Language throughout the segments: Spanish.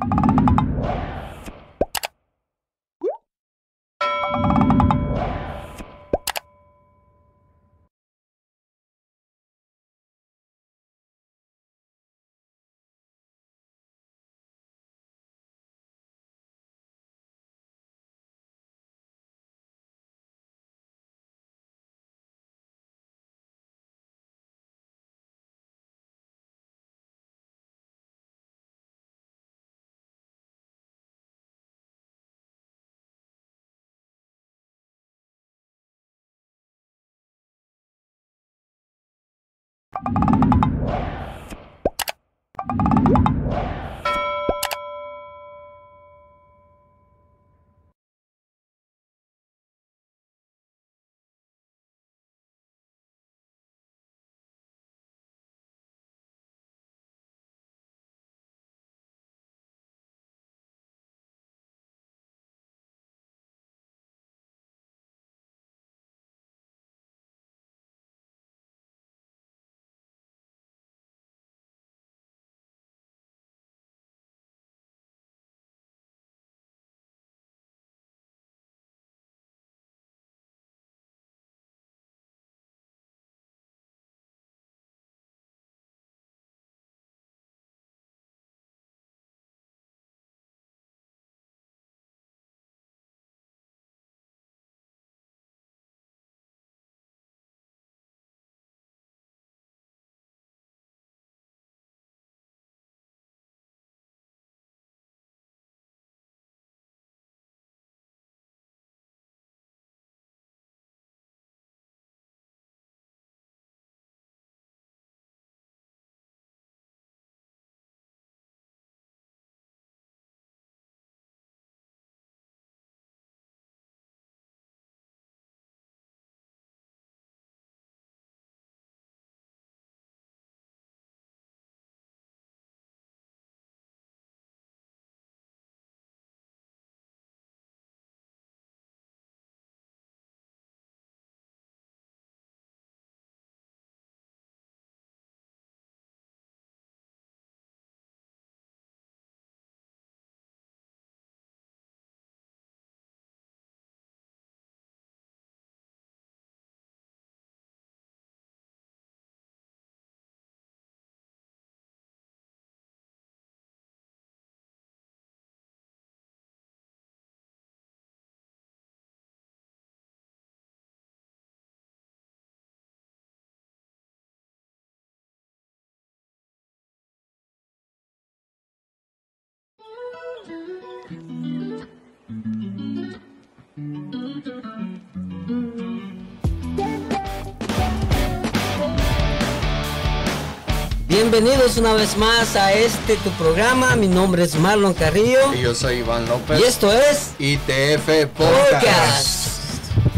you What? Bienvenidos una vez más a este tu programa. Mi nombre es Marlon Carrillo. Y yo soy Iván López. Y esto es ITF Podcast.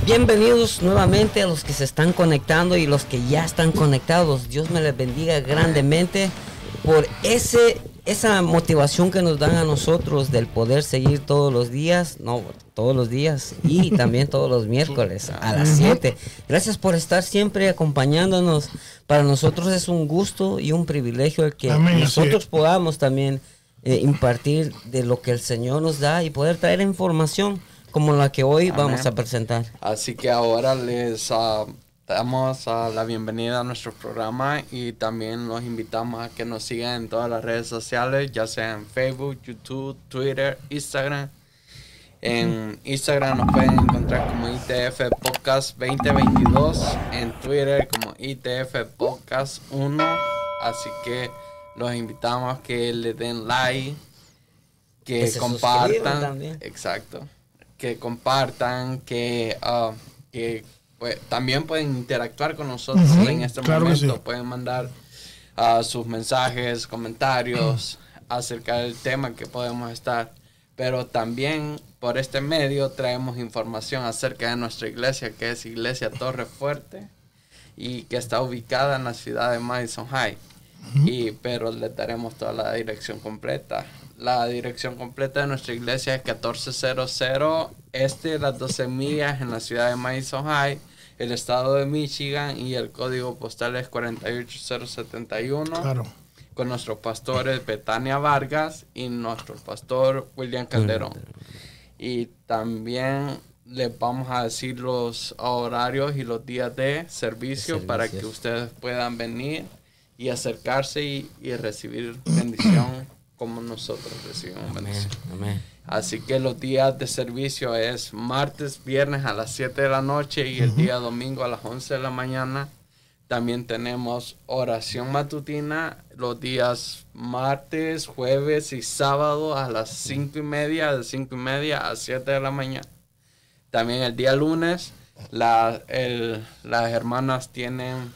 Bienvenidos nuevamente a los que se están conectando y los que ya están conectados. Dios me les bendiga grandemente por ese esa motivación que nos dan a nosotros del poder seguir todos los días, no, todos los días y también todos los miércoles a las 7. Gracias por estar siempre acompañándonos. Para nosotros es un gusto y un privilegio el que nosotros podamos también eh, impartir de lo que el Señor nos da y poder traer información como la que hoy vamos a presentar. Así que ahora les uh, damos la bienvenida a nuestro programa y también los invitamos a que nos sigan en todas las redes sociales, ya sea en Facebook, YouTube, Twitter, Instagram. En Instagram nos pueden encontrar como ITF Podcast 2022, en Twitter como ITF Podcast 1. Así que los invitamos a que le den like, que, compartan. Exacto. Que compartan, que, uh, que pues, también pueden interactuar con nosotros en este momento. Pueden mandar uh, sus mensajes, comentarios acerca del tema que podemos estar. Pero también por este medio traemos información acerca de nuestra iglesia, que es Iglesia Torre Fuerte y que está ubicada en la ciudad de Madison High. y, pero le daremos toda la dirección completa. La dirección completa de nuestra iglesia es 1400 este de las 12 millas en la ciudad de Madison High el estado de Michigan y el código postal es 48071. Claro. con nuestros pastores Betania Vargas y nuestro pastor William Calderón. Y también les vamos a decir los horarios y los días de servicio, para que ustedes puedan venir y acercarse y, recibir bendición como nosotros recibimos bendición. Así que los días de servicio es martes, viernes a las 7 de la noche y el día domingo a las 11 de la mañana. También tenemos oración matutina los días martes, jueves y sábado a las 5 y media, de 5 y media a 7 de la mañana. También el día lunes la, las hermanas tienen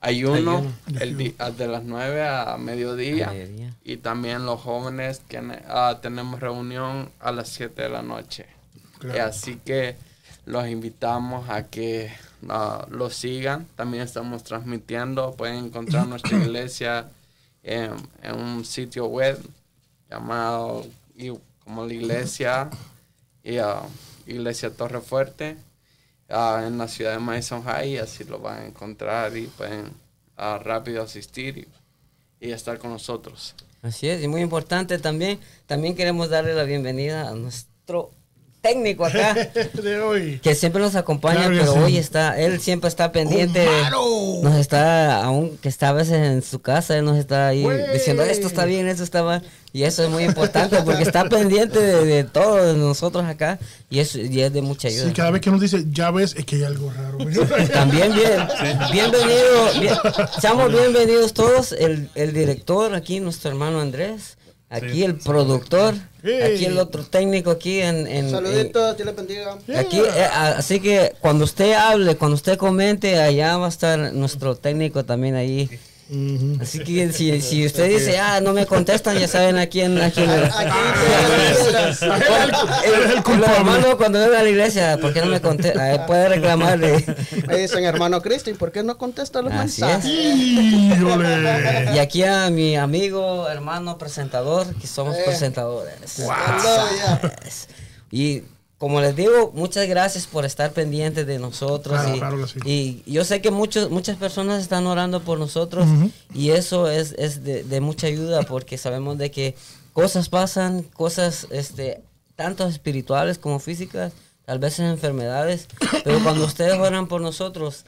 um, ayuno, El de las 9 a mediodía, y también los jóvenes tienen, uh, tenemos reunión a las 7 de la noche. así que los invitamos a que uh, lo sigan. También estamos transmitiendo. Pueden encontrar nuestra iglesia en, un sitio web llamado como la iglesia y uh, iglesia Torre Fuerte uh, en la ciudad de Madison High. Así lo van a encontrar y pueden rápido asistir y, y estar con nosotros. Así es, y muy importante también, también queremos darle la bienvenida a nuestro técnico acá. Que siempre nos acompaña, pero hoy está, él siempre está pendiente. Nos está, aún que está a veces en su casa, él nos está ahí diciendo esto está bien, esto está mal. Y eso es muy importante porque está pendiente de, todos nosotros acá y, eso, y es de mucha ayuda. Sí, cada vez que nos dice, ya ves, es que hay algo raro. También bien, bienvenido, seamos bienvenidos todos, el, el director aquí, nuestro hermano Andrés. Aquí el productor, aquí el otro técnico aquí en... en Saluditos, Dios le bendiga. Aquí, eh, así que cuando usted hable, cuando usted comente, allá va a estar nuestro técnico también ahí Así que si, si, usted dice, ah, no me contestan, ya saben a quién. A quién el, hermano cuando venga a la iglesia, ¿por qué no me contesta? Puede reclamarle. Me dicen, hermano Cristian, ¿por qué no contesta los mensajes? Y aquí a mi amigo, hermano presentador, que somos eh. presentadores. Y como les digo, muchas gracias por estar pendientes de nosotros. y, yo sé que muchos, muchas personas están orando por nosotros y eso es, es de, mucha ayuda porque sabemos de que cosas pasan, cosas este, tanto espirituales como físicas, tal vez en enfermedades, pero cuando ustedes oran por nosotros,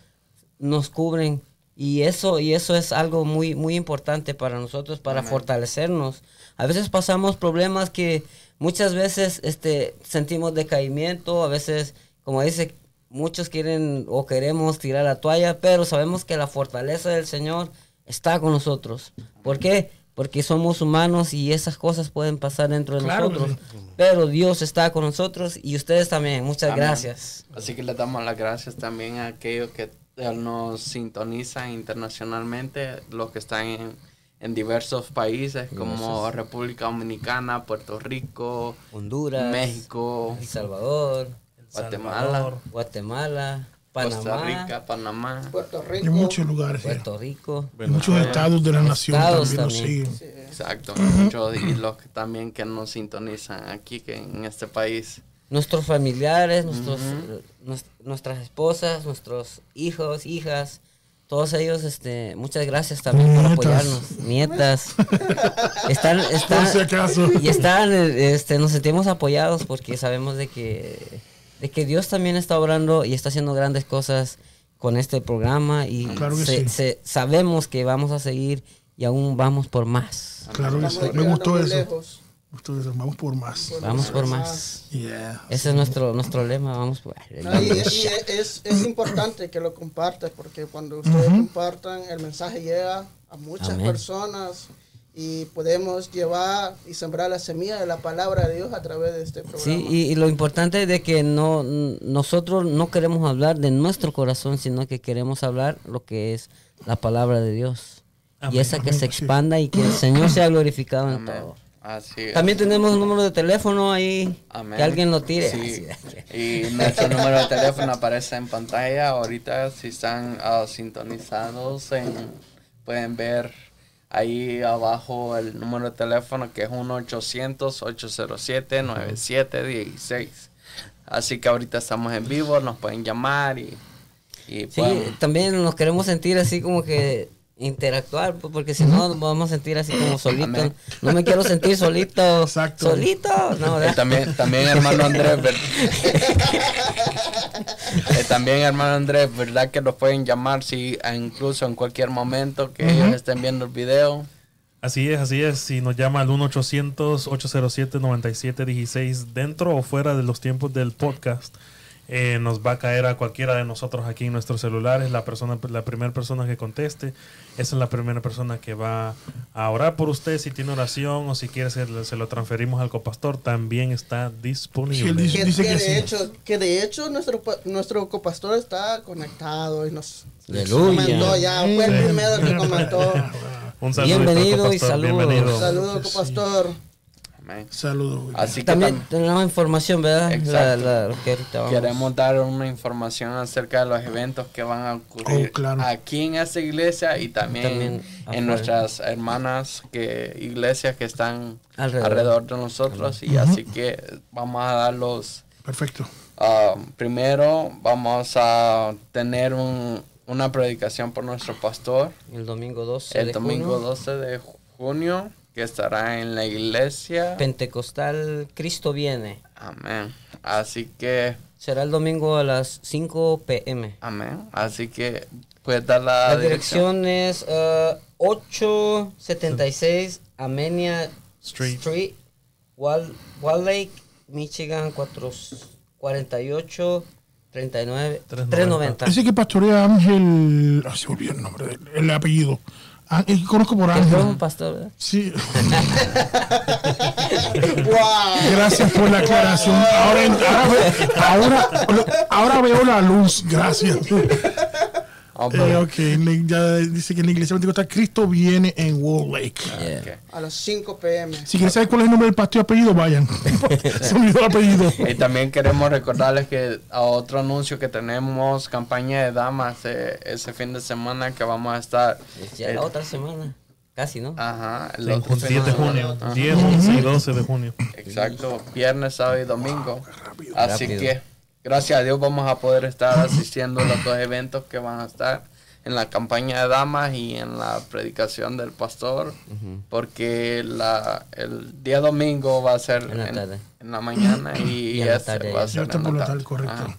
nos cubren y eso, y eso es algo muy, muy importante para nosotros, para fortalecernos. A veces pasamos problemas que muchas veces este, sentimos decaimiento, a veces, como dice, muchos quieren o queremos tirar la toalla, pero sabemos que la fortaleza del Señor está con nosotros. ¿Por qué? Porque somos humanos y esas cosas pueden pasar dentro de nosotros. Pero Dios está con nosotros y ustedes también. Muchas gracias. Así que le damos las gracias también a aquellos que nos sintonizan internacionalmente, los que están en en diversos países como República Dominicana, Puerto Rico, Honduras, México, El Salvador, Guatemala, Guatemala, Panamá, Costa Rica, Panamá, Puerto Rico, en muchos lugares, Puerto Rico, muchos estados de la nación también, nos siguen. Exacto, muchos y los que también que nos sintonizan aquí que en este país. Nuestros familiares, nuestros, nuestras esposas, nuestros hijos, hijas, todos ellos, este, muchas gracias también por apoyarnos. Nietas. Están, están, y están, este, nos sentimos apoyados porque sabemos de que, de que Dios también está obrando y está haciendo grandes cosas con este programa y sabemos que vamos a seguir y aún vamos por más. Claro que sí. Me gustó eso. Ustedes, vamos por más. vamos por más. Ese es nuestro nuestro lema, vamos por y, es, es, importante que lo compartas porque cuando ustedes compartan el mensaje llega a muchas personas y podemos llevar y sembrar la semilla de la palabra de Dios a través de este programa. Sí, y, lo importante es de que no nosotros no queremos hablar de nuestro corazón, sino que queremos hablar lo que es la palabra de Dios. y esa que se expanda y que el Señor sea glorificado en todo. También tenemos un número de teléfono ahí, que alguien lo tire. Y nuestro número de teléfono aparece en pantalla. Ahorita si están ah, sintonizados, pueden ver ahí abajo el número de teléfono que es 1-800-807-9716. Así que ahorita estamos en vivo, nos pueden llamar y... sí, también nos queremos sentir así como que interactuar, pues, porque si no vamos a sentir así como solito. No me quiero sentir solito. Exacto. Solito. No, Eh, también, también hermano Andrés, Eh, también hermano Andrés, ¿verdad que nos pueden llamar si incluso en cualquier momento que ellos estén viendo el video? Así es, así es. Si nos llama al 1-800-807-9716 dentro o fuera de los tiempos del podcast, eh, nos va a caer a cualquiera de nosotros aquí en nuestros celulares. La persona, la primera persona que conteste, esa es la primera persona que va a orar por usted. Si tiene oración o si quiere se, se lo transferimos al copastor, también está disponible. dice- Que, Dice que que de sí. hecho, que de hecho nuestro, nuestro copastor está conectado y nos Aleluya. comentó ya, fue el primero que comentó. Un saludo Bienvenido y saludos. Bienvenido. Saludos, copastor. Saludos. güey. Así que También tam- tenemos información, ¿verdad? La, Exacto. la- que queremos dar una información acerca de los eventos que van a ocurrir Oh, claro. aquí en esta iglesia y también, También afuera. en nuestras hermanas que iglesias que están Alrededor. alrededor, de nosotros y así que vamos a dar los Perfecto. Ah, primero vamos a tener un- una predicación por nuestro pastor El domingo 12 el de domingo junio, 12 de junio que estará en la iglesia. Pentecostal Cristo viene. Amén. Así que, Será el domingo a las 5 pm. amén. Así que puedes dar la, La dirección. dirección es uh, 876 Amenia Street. Street, Wall, Wall Lake, Michigan 448 39 390. Ese que pastorea Ángel. ah, se olvidó el nombre, el apellido. Ah, es que conozco por Que fue un Ángel. pastor, ¿verdad? Sí. ¡Wow! Gracias por la aclaración. Ahora, ahora, ahora, ahora veo la luz. Gracias. Ah, Eh, ok, ya dice que en la iglesia pentecostal Cristo viene en Wall Lake. Yeah. ok. A las 5 pm. Si quieren saber cuál es el nombre del pastor y apellido, vayan. Se olvidó el apellido. Y también queremos recordarles que a otro anuncio que tenemos campaña de damas eh, ese fin de semana que vamos a estar. Es ya eh, la otra semana. Casi, ¿no? Ajá, el Sí, otro fin 10 de junio. Ajá. 10, 11 y 12 de junio. Exacto, viernes, sábado y domingo. Así Rápido. que, gracias a Dios, vamos a poder estar asistiendo a los dos eventos que van a estar en la campaña de damas y en la predicación del pastor, porque la, el día domingo va a ser En la tarde. en la mañana y, Y en la este tarde va a ser en la tarde. tarde, correcto. Ajá.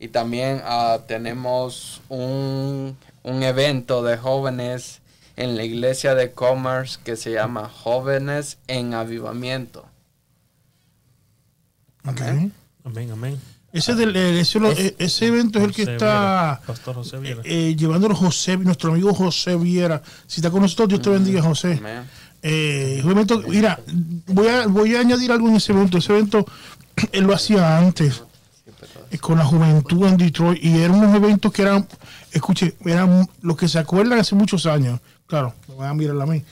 Y también ah, tenemos un, un evento de jóvenes en la iglesia de Commerce que se llama Jóvenes en Avivamiento. Ok. Amén, amén. Ese, del, eh, ese, lo- eh, ese evento es el que José está Viera, Pastor José Viera. eh, llevándolo José, nuestro amigo José Viera. Si está con nosotros, Dios te bendiga, José. Amén. Eh, un evento, mira, voy a, voy a añadir algo en ese evento. Ese evento, él lo hacía antes, eh, con la juventud en Detroit, y eran unos eventos que eran, escuche, eran los que se acuerdan hace muchos años. Claro, me van a mirar a mí.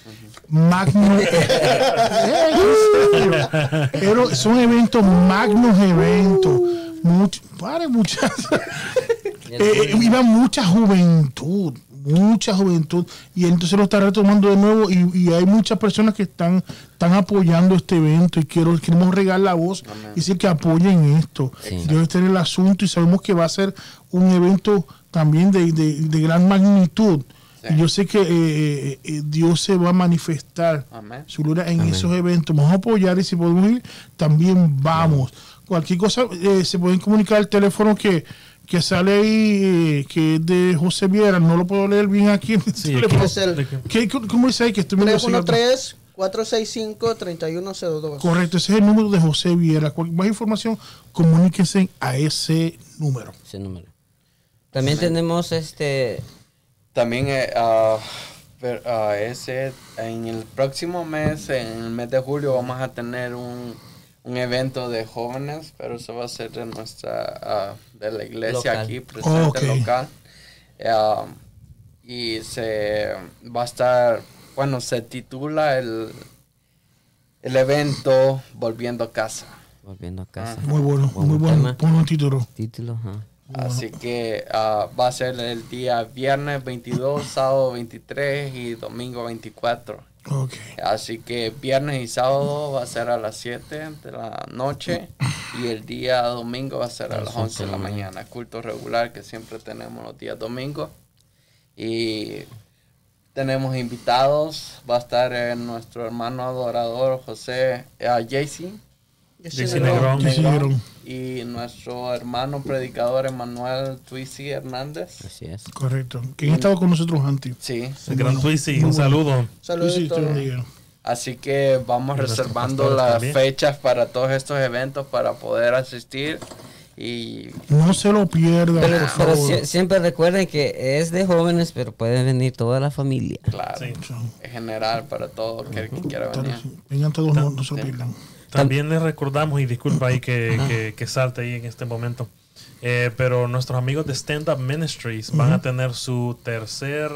Magno. Eh. Pero son eventos, magnos eventos. Much, pare, muchachos. Eh, eh, iba mucha juventud, mucha juventud, y entonces lo está retomando de nuevo y, y hay muchas personas que están, están apoyando este evento y quiero, queremos regar la voz y decir que apoyen esto. Sí. Dios está en el asunto y sabemos que va a ser un evento también de, de- de gran magnitud. Y yo sé que eh, eh, Dios se va a manifestar Amén. su gloria en esos eventos. Vamos a apoyar y si podemos ir, también vamos. Cualquier cosa, eh, se pueden comunicar el teléfono que, que sale ahí, eh, que es de José Viera. No lo puedo leer bien aquí. Sí, teléfono. Es el ¿Qué- ¿Cómo dice ahí? Que estoy medio ciego. 313-465-3102. Correcto, ese es el número de José Viera. Cualquier más información, comuníquense a ese número. Ese número. También tenemos este También eh, ah, ver- ah, ese, en el próximo mes, en el mes de julio, vamos a tener un, un evento de jóvenes, pero eso va a ser de nuestra, ah, de la iglesia Local. aquí, presente local. Y se va a estar, bueno, se titula el, el evento Volviendo a casa. volviendo a casa. Muy bueno, Buen muy bueno. tema. Buen título. Título, ajá. Así que ah, va a ser el día viernes 22, sábado 23 y domingo 24. Ok. Así que viernes y sábado va a ser a las 7 de la noche y el día domingo va a ser a las 11 de la mañana. Culto regular que siempre tenemos los días domingos. Y tenemos invitados. Va a estar eh, nuestro hermano adorador José uh, JC. Negrón. Que. Y nuestro hermano predicador Emanuel Twisi Hernández. Así es. Correcto. ¿Quién ha estado con nosotros antes? Sí. El gran Twisi, un saludo. Saludos. Así que vamos reservando las también. fechas para todos estos eventos para poder asistir. Y No se lo pierdan, Pero, por pero favor. sie- siempre recuerden que es de jóvenes, pero puede venir toda la familia. claro, Sí. en general para todo aquel que quiera venir. Todos, Vengan todos, no, no se lo pierdan. También les recordamos, y disculpa ahí que, que, que salte ahí en este momento, eh, pero nuestros amigos de Stand Up Ministries van a tener su tercer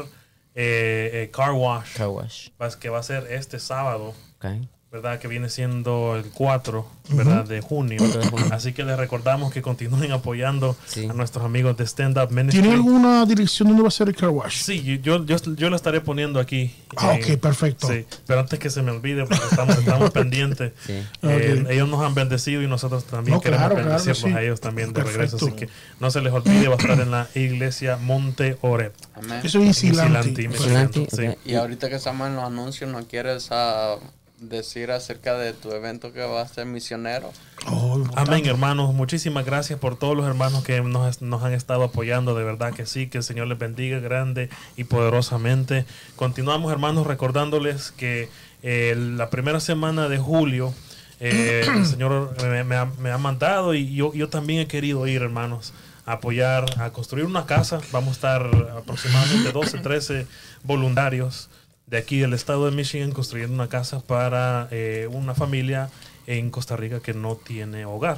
eh, eh, car wash, Car wash. vas- que va a ser este sábado, ok. ¿Verdad? Que viene siendo el 4, ¿verdad? De junio. de junio. Así que les recordamos que continúen apoyando Sí. a nuestros amigos de Stand Up Ministries. ¿Tiene alguna dirección donde va a ser el car wash? Sí, yo, yo, yo lo estaré poniendo aquí. Ah, Eh, ok, perfecto. Sí, pero antes que se me olvide, porque estamos, estamos pendientes. Sí. Eh, Ok. ellos nos han bendecido y nosotros también No, queremos claro, claro que bendecirlos sí. a ellos también de Perfecto. regreso. Así que no se les olvide, va a estar en la iglesia Monte Oret. Amén. Eso es presento, ok. sí. Y ahorita que estamos en los anuncios, ¿no quieres ah, decir acerca de tu evento que va a ser misionero? Oh. Amén, hermanos. Muchísimas gracias por todos los hermanos que nos, nos han estado apoyando. De verdad que sí, que el Señor les bendiga grande y poderosamente. Continuamos, hermanos, recordándoles que eh, la primera semana de julio eh, el Señor me, me ha, me ha mandado y yo, yo también he querido ir, hermanos, a apoyar, a construir una casa. Vamos a estar aproximadamente 12, 13 voluntarios de aquí del estado de Michigan construyendo una casa para eh, una familia en Costa Rica que no tiene hogar.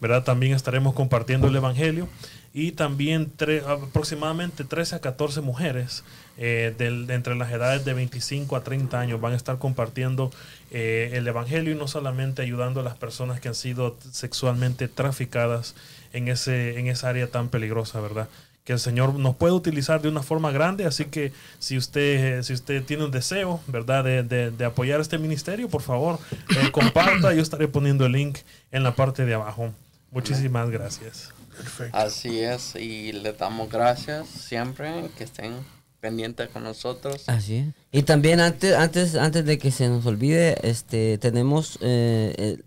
¿verdad? También estaremos compartiendo el Evangelio y también aproximadamente 13 a 14 mujeres eh, de entre las edades de 25 a 30 años van a estar compartiendo eh, el Evangelio y no solamente ayudando a las personas que han sido sexualmente traficadas en, ese, en esa área tan peligrosa, ¿verdad? Que el Señor nos puede utilizar de una forma grande, así que si usted, si usted tiene un deseo, ¿verdad?, de, de- de apoyar este ministerio, por favor, eh, comparta, yo estaré poniendo el link en la parte de abajo. Muchísimas gracias. Perfecto. Así es, y le damos gracias siempre que estén pendientes con nosotros. Así es. Y también antes, antes, antes de que se nos olvide, este, tenemos eh, el-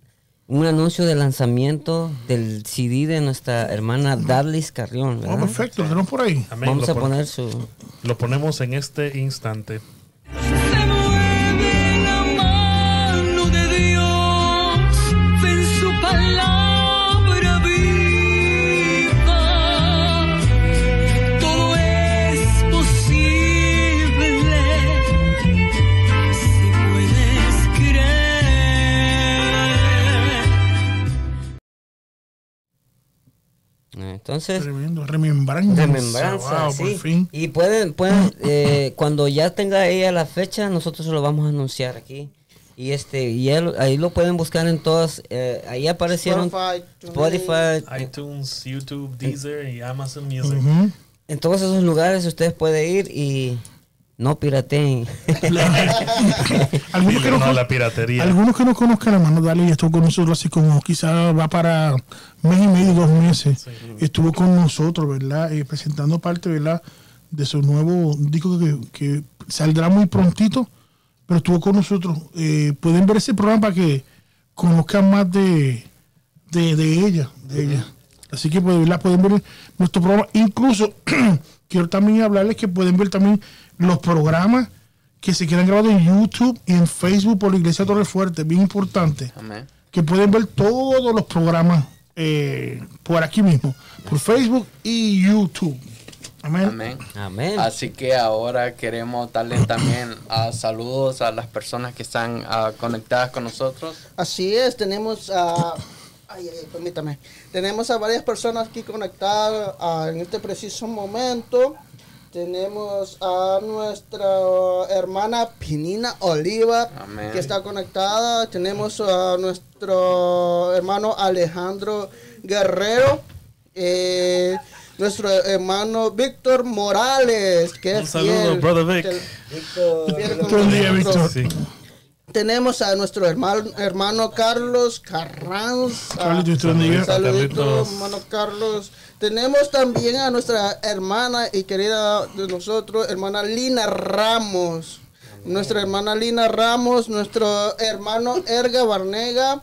un anuncio de lanzamiento del CD de nuestra hermana Darlis Carrión. Oh, perfecto, tenemos por ahí. Amén. Vamos lo, a pon- poner su... lo ponemos en este instante. Entonces, Tremendo, remembranza. remembranza, Wow, sí. por fin. Y pueden, pueden eh, cuando ya tenga ella la fecha, nosotros lo vamos a anunciar aquí. Y este, y él- ahí lo pueden buscar en todas, eh, ahí aparecieron Spotify. Spotify, iTunes, YouTube, Deezer y Amazon Music. Ujú. en todos esos lugares ustedes pueden ir y no pirateen. Algunos, que no, no a con- la piratería. algunos que no conozcan, hermano, Dale, y estuvo con nosotros así como quizá va para mes y medio, dos meses. Estuvo con nosotros, ¿verdad? Eh, presentando parte, ¿verdad? De su nuevo disco que, que saldrá muy prontito, pero estuvo con nosotros. Eh, pueden ver ese programa para que conozcan más de, de, de ella, de ella. Así que pues, ¿verdad? pueden ver nuestro programa. Incluso quiero también hablarles que pueden ver también los programas que se quedan grabados en YouTube y en Facebook por la Iglesia Torre Fuerte, bien importante, Amén. que pueden ver todos los programas eh, por aquí mismo, por Facebook y YouTube. Amén. Amén. Amén. Así que ahora queremos darle también ah, saludos a las personas que están ah, conectadas con nosotros. Así es, tenemos a... Ay, ay, ay, permítame. Tenemos a varias personas aquí conectadas ah, en este preciso momento. Tenemos a nuestra hermana Pinina Oliva, Amén. que está conectada. Tenemos a nuestro hermano Alejandro Guerrero. eh, nuestro hermano Víctor Morales, que Un es saludo, fiel- brother Vic. con Buen día. Víctor. Sí. Tenemos a nuestro hermano, hermano Carlos Carranza. Bendiga. Saludito, Carlitos. hermano Carlos. Tenemos también a nuestra hermana y querida de nosotros, hermana Lina Ramos. Nuestra hermana Lina Ramos, nuestro hermano Erga Barnega,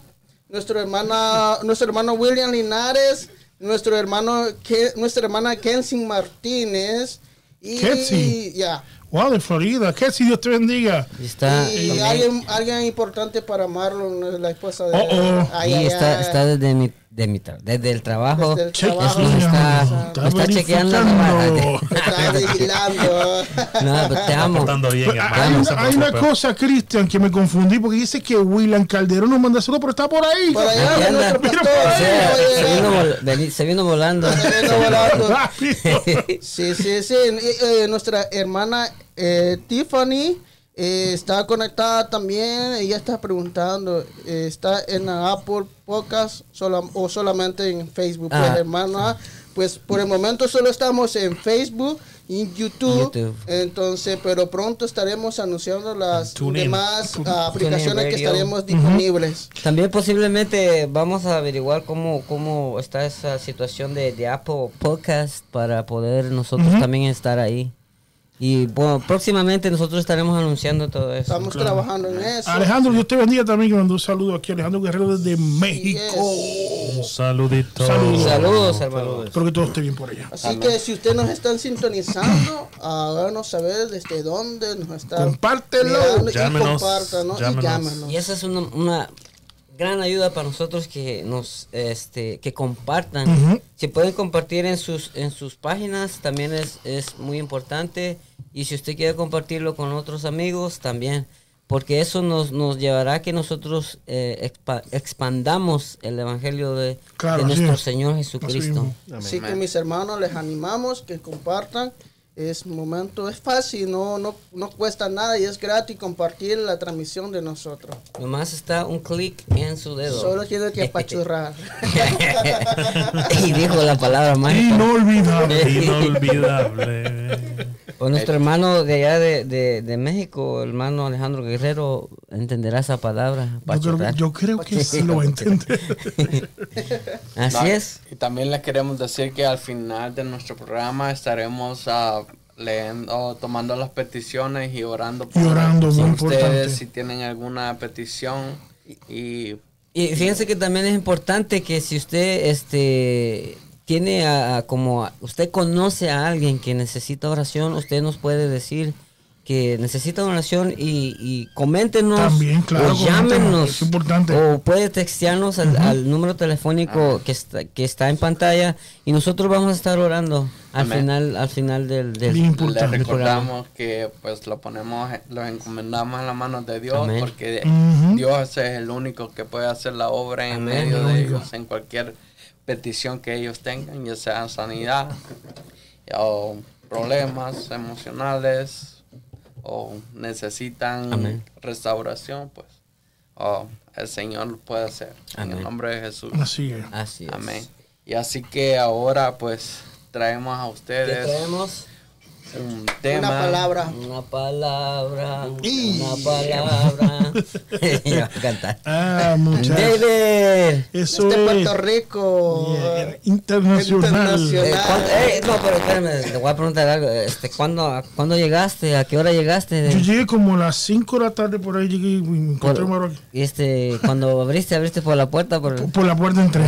nuestro hermana, nuestro hermano William Linares, nuestro hermano, Ke- nuestra hermana Kensin Martínez. Y ya. Wow, de Florida. Si Dios te bendiga. Y está, Y también- alguien, alguien importante para Marlon, la esposa de Oh, oh. Ay, y ay, está, ay. está desde, mi, de mi tra- desde el trabajo. Desde el trabajo. Nos está, Está nos está chequeando. Está vigilando. No, pero te amo. Bien, Pero hay, una- hay una preocupe. cosa, Cristian, que me confundí porque dice que William Calderón nos manda saludos, pero está por ahí. Por allá, Aquí anda. nuestro pastor. O sea, oye, se, vino vol- veni- se vino volando. se vino volando. Sí, sí, sí. Y, eh, nuestra hermana eh, Tiffany eh, está conectada también. Ella está preguntando, eh, ¿está en Apple Podcast sola- o solamente en Facebook? Pues, Ah. hermana, pues por el momento solo estamos en Facebook y en YouTube. YouTube. Entonces, pero pronto estaremos anunciando las demás ah, aplicaciones que estaremos disponibles. También posiblemente vamos a averiguar cómo, cómo está esa situación de, de Apple Podcast para poder nosotros también estar ahí. Y bueno, próximamente nosotros estaremos anunciando todo eso. Estamos trabajando en eso. Alejandro, Dios te bendiga también, que mandó un saludo aquí. Alejandro Guerrero desde México. Un saludito. Saludos. Saludos, hermano. Espero que todo esté bien por allá. Así que si ustedes nos están sintonizando, háganos saber desde dónde nos están Compártelo. mirando y Llámenos, compártanos y llámenos. llámenos. Y esa es una, una gran ayuda para nosotros que nos este que compartan. Si pueden compartir en sus en sus páginas también es, es muy importante y si usted quiere compartirlo con otros amigos también porque eso nos, nos llevará a que nosotros eh, expa- expandamos el evangelio de, Claro, de así nuestro es. Señor Así Jesucristo. mismo. Así que mis hermanos les animamos que compartan. Es momento, es fácil, no, no, no cuesta nada y es gratis compartir la transmisión de nosotros. Nomás está un clic en su dedo. Solo tiene que apachurrar. y dijo la palabra mágica. Inolvidable. Inolvidable. Pues nuestro hermano de allá de, de, de México, el hermano Alejandro Guerrero, entenderá esa palabra. Yo creo, yo creo que sí lo entender. Así No, es. Y también les queremos decir que al final de nuestro programa estaremos ah, leyendo, tomando las peticiones y orando Y orando, muy ustedes importante. si tienen alguna petición. Y Y fíjense que también es importante que si usted este tiene a, a- como a- usted conoce a alguien que necesita oración, usted nos puede decir que necesita oración y, y coméntenos También, claro, o llámenos es importante. o puede textearnos al, al número telefónico que está que está en pantalla y nosotros vamos a estar orando al Amén. final al final del, del- importante. recordamos que pues lo ponemos, lo encomendamos en las manos de Dios Amén. porque. Dios es el único que puede hacer la obra en Amén. medio de ellos en cualquier petición que ellos tengan, ya sea sanidad o problemas emocionales o necesitan Amén. restauración, pues oh, el Señor lo puede hacer en el nombre de Jesús. Así es. así es. Amén. Y así que ahora pues traemos a ¿Qué ustedes traemos? Un tema. Una palabra. Una palabra, Y- una palabra. A cantar. Ah, muchachos. David. Eso Este es Puerto Rico. yeah, internacional. Internacional. Eh, ¿cuándo- eh, no, pero espérame, te voy a preguntar algo. Este, ¿cuándo, ¿Cuándo llegaste? ¿A qué hora llegaste? Yo llegué como a las 5 de la tarde por ahí, llegué y me encontré aquí. y este, cuando abriste, abriste por la puerta. Por, Por, por la puerta entré.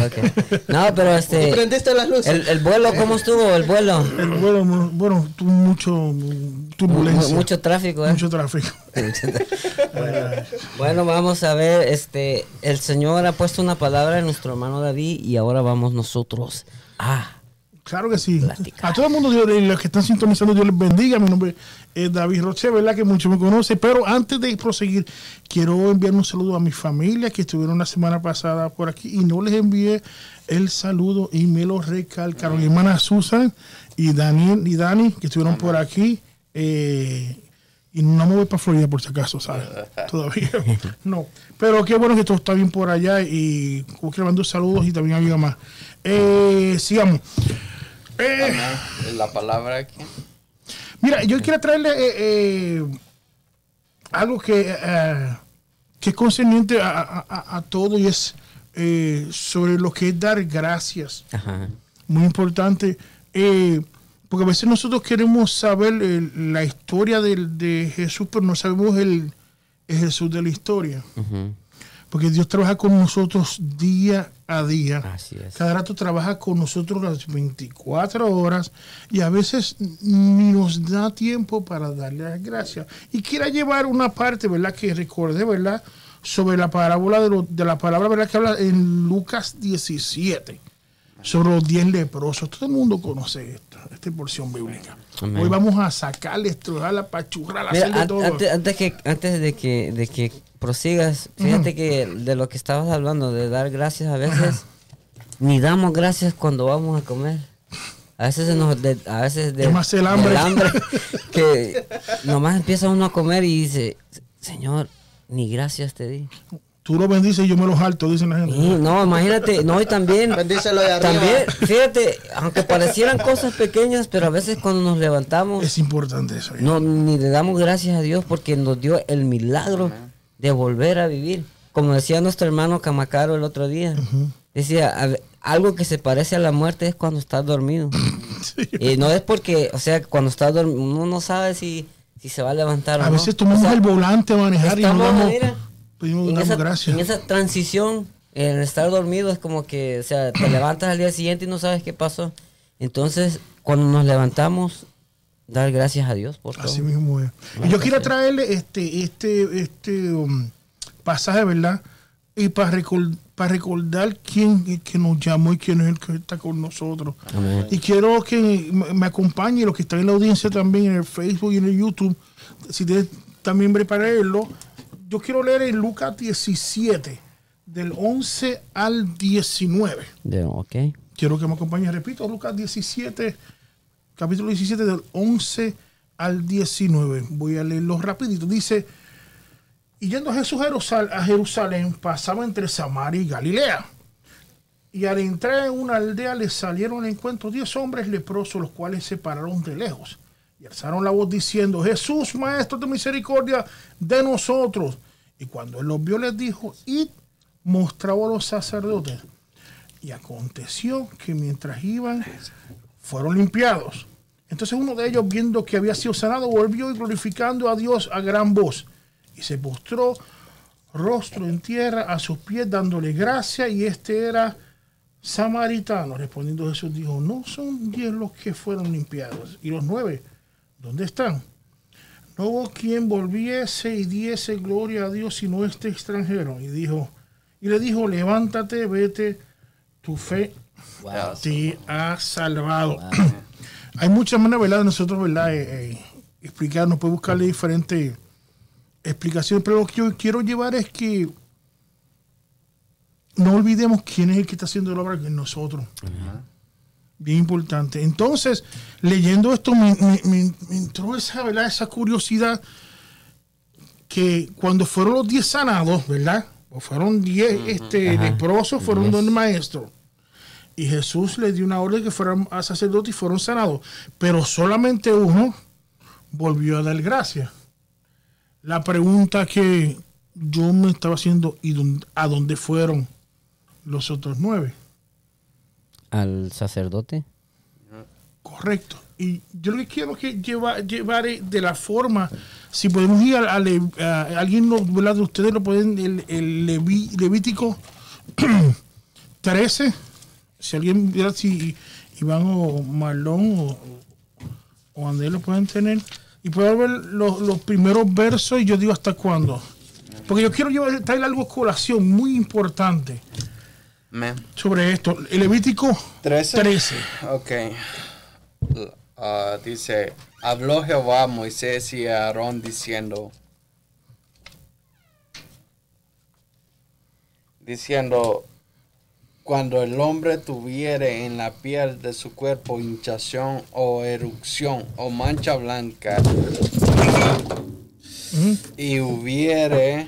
No, pero ¿Y este, prendiste las luces? el, el vuelo, ¿cómo estuvo el vuelo? El vuelo, bueno, tuvo mucho Mu- turbulencia. mucho tráfico, ¿eh? mucho tráfico. Bueno, vamos a ver, este, el Señor ha puesto una palabra en nuestro hermano David y ahora vamos nosotros a Claro que sí. A todo el mundo, Dios, los que están sintonizando, Dios les bendiga. Mi nombre es David Roche, ¿verdad? Que muchos me conocen. Pero antes de proseguir, quiero enviar un saludo a mi familia que estuvieron la semana pasada por aquí y no les envié el saludo y me lo recalcaron. Mi hermana Susan y Daniel y Dani que estuvieron por aquí. eh, y no me voy para Florida por si acaso, ¿sabes? Todavía. No. Pero qué bueno que todo está bien por allá y que le mando saludos y también amiga más. Eh, sigamos. Eh. La palabra aquí. Mira, yo quiero traerle eh, eh, algo que, que es concerniente a, a- a- todo y es sobre lo que es dar gracias. Ajá. Muy importante, porque a veces nosotros queremos saber la historia del- de, Jesús, pero no sabemos el, el Jesús de la historia. Porque Dios trabaja con nosotros día a día. Así es. Cada rato trabaja con nosotros las 24 horas y a veces ni nos da tiempo para darle las gracias. Y quiera llevar una parte, ¿verdad? Que recordé, ¿verdad? Sobre la parábola de, lo- de la palabra, ¿verdad? Que habla en Lucas 17. Sobre los 10 leprosos. Todo el mundo conoce esto, esta porción bíblica. Amén. Hoy vamos a sacarle, estrujarla, pachurrarla, Mira, hacer de an- todo. antes, antes que, antes de que, de que prosigas, fíjate que de lo que estabas hablando, de dar gracias a veces, ni damos gracias cuando vamos a comer. A veces, se nos de- a veces de, Es más el hambre. del hambre que nomás empieza uno a comer y dice, Señor, ni gracias te di. Tú lo bendices y yo me lo jalto, dicen la gente. Sí, no, imagínate, no, y también, Bendícelo de arriba. también, fíjate, aunque parecieran cosas pequeñas, pero a veces cuando nos levantamos, Es importante eso. ¿eh? no, ni le damos gracias a Dios porque nos dio el milagro de volver a vivir. Como decía nuestro hermano Camacaro el otro día, decía, "A algo que se parece a la muerte es cuando estás dormido. Sí. Y no es porque, o sea, cuando estás dormido, uno no sabe si, si se va a levantar o A no. veces tomamos O sea, el volante a manejar y damos, mira, pedimos en damos esa, gracias. en esa transición, en estar dormido es como que, o sea, te levantas al día siguiente y no sabes qué pasó. Entonces, cuando nos levantamos, dar gracias a Dios por todo. Así mismo es. Y yo quiero traerle este, este, este um, pasaje, ¿verdad? Y para para recordar quién es que nos llamó y quién es el que está con nosotros. Amén. Y quiero que me acompañe los que están en la audiencia también en el Facebook y en el YouTube. Si ustedes también prepararlo. Yo quiero leer en Lucas 17, del 11 al 19. De- ok. Quiero que me acompañe, repito, Lucas 17, capítulo 17 del 11 al 19. Voy a leerlo rapidito. Dice, y yendo Jesús a Jerusal- a Jerusalén, pasaba entre Samaria y Galilea. Y al entrar en una aldea le salieron al encuentro diez hombres leprosos, los cuales se pararon de lejos. Y alzaron la voz diciendo, Jesús, Maestro de misericordia, de nosotros. Y cuando él los vio, les dijo, id, mostraba a los sacerdotes. Y aconteció que mientras iban, fueron limpiados. Entonces uno de ellos, viendo que había sido sanado, volvió y glorificando a Dios a gran voz. Y se postró rostro en tierra a sus pies, dándole gracia. Y este era samaritano. Respondiendo Jesús dijo, no son diez los que fueron limpiados. Y los nueve, ¿dónde están? No hubo quien volviese y diese gloria a Dios sino este extranjero. Y dijo, y le dijo, levántate, vete, tu fe te ha salvado. Hay muchas maneras, ¿verdad? Nosotros, ¿verdad? Eh, eh, explicar, nos puede buscarle diferentes explicaciones, pero lo que yo quiero llevar es que no olvidemos quién es el que está haciendo la obra que es nosotros. Bien importante. Entonces, leyendo esto, me, me- me- me entró esa, ¿verdad? esa curiosidad que cuando fueron los 10 sanados, ¿verdad? O fueron 10 este, Ajá. leprosos, fueron Diez. donde el maestro. Y Jesús les dio una orden que fueran a sacerdote y fueron sanados. Pero solamente uno volvió a dar gracias. La pregunta que yo me estaba haciendo, ¿y dónde- a dónde fueron los otros nueve? Al sacerdote. Correcto. Y yo lo que quiero que lleva, llevar de la forma, si podemos ir a, a Le- a- alguien lo- ¿verdad? de ustedes lo pueden, el, el Leví- Levítico 13, si alguien, ¿verdad? si Iván o Marlon o, o Andrés lo pueden tener, y pueden ver los, los primeros versos y yo digo hasta cuándo. Porque yo quiero llevar, traer algo a colación muy importante sobre esto. El Levítico 13. 13. Ok. Ah, dice, habló Jehová a Moisés y a Aarón diciendo, diciendo, cuando el hombre tuviere en la piel de su cuerpo hinchación o erupción o mancha blanca y hubiere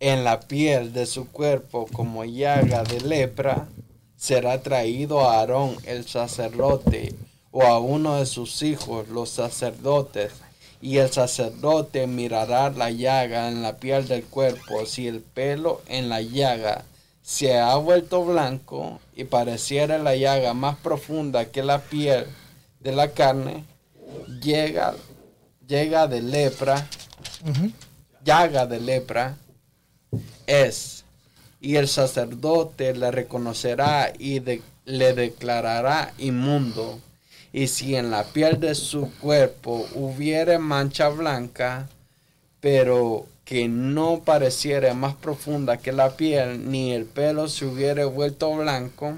en la piel de su cuerpo como llaga de lepra, será traído a Aarón el sacerdote o a uno de sus hijos los sacerdotes Y el sacerdote mirará la llaga en la piel del cuerpo. Si el pelo en la llaga se ha vuelto blanco y pareciera la llaga más profunda que la piel de la carne, llega, llega de lepra, llaga de lepra, es. Y el sacerdote le reconocerá y de- le declarará inmundo. Y si en la piel de su cuerpo hubiere mancha blanca, pero que no pareciera más profunda que la piel, ni el pelo se hubiere vuelto blanco,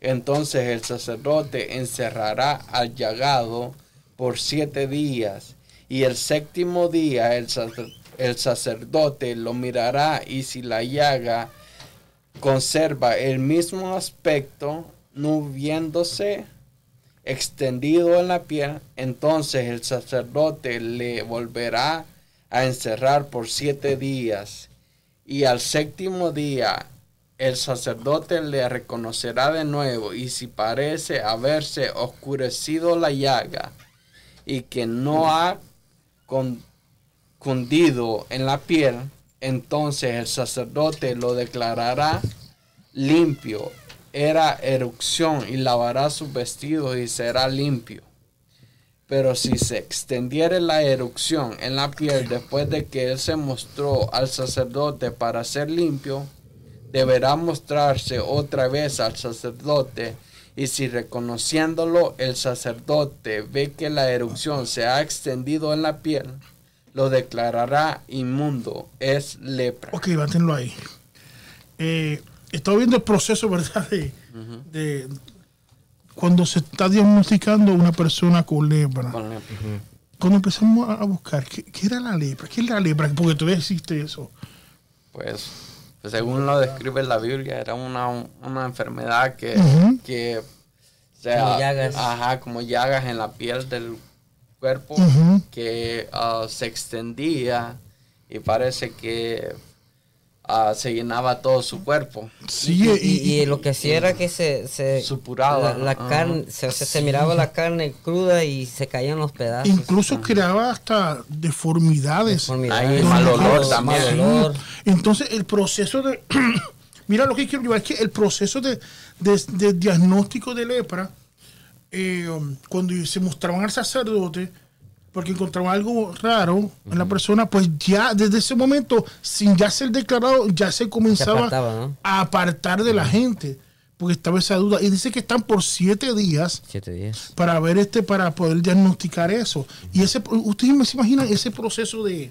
entonces el sacerdote encerrará al llagado por siete días, y el séptimo día el, sacer- el sacerdote lo mirará, y si la llaga conserva el mismo aspecto, no viéndose extendido en la piel, entonces el sacerdote le volverá a encerrar por siete días. Y al séptimo día el sacerdote le reconocerá de nuevo y si parece haberse oscurecido la llaga y que no ha cundido en la piel, entonces el sacerdote lo declarará limpio. Era erupción y lavará sus vestidos y será limpio. Pero si se extendiere la erupción en la piel después de que él se mostró al sacerdote para ser limpio, deberá mostrarse otra vez al sacerdote. Y si reconociéndolo el sacerdote ve que la erupción se ha extendido en la piel, lo declarará inmundo, es lepra. Ok, bátenlo ahí. Eh, estaba viendo el proceso, ¿verdad? De, de cuando se está diagnosticando una persona con lepra. Con lepra. Cuando empezamos a buscar, ¿qué, qué era la lepra? ¿Qué es la lepra? Porque todavía existe eso. Pues, pues, según lo describe la Biblia, era una, una enfermedad que, que o sea, Como llagas. Ajá, como llagas en la piel del cuerpo Ujú. que ah, se extendía y parece que ah, se llenaba todo su cuerpo. Sí, y, y, y- y lo que hacía era que se, se Supuraba, la, carne se, se- se miraba la carne cruda y se caían los pedazos incluso creaba hasta deformidades. Mal olor mal también. olor. Entonces, el proceso de. Mira lo que quiero llevar, es que el proceso de, de- de diagnóstico de lepra, eh, um, cuando se mostraban al sacerdote, porque encontraban algo raro en la persona, pues ya desde ese momento, sin ya ser declarado, ya se comenzaba apartaba, ¿no? a apartar de la gente, porque estaba esa duda. Y dice que están por siete días siete días para ver este, para poder diagnosticar eso. Y ese, ustedes se imaginan ese proceso de,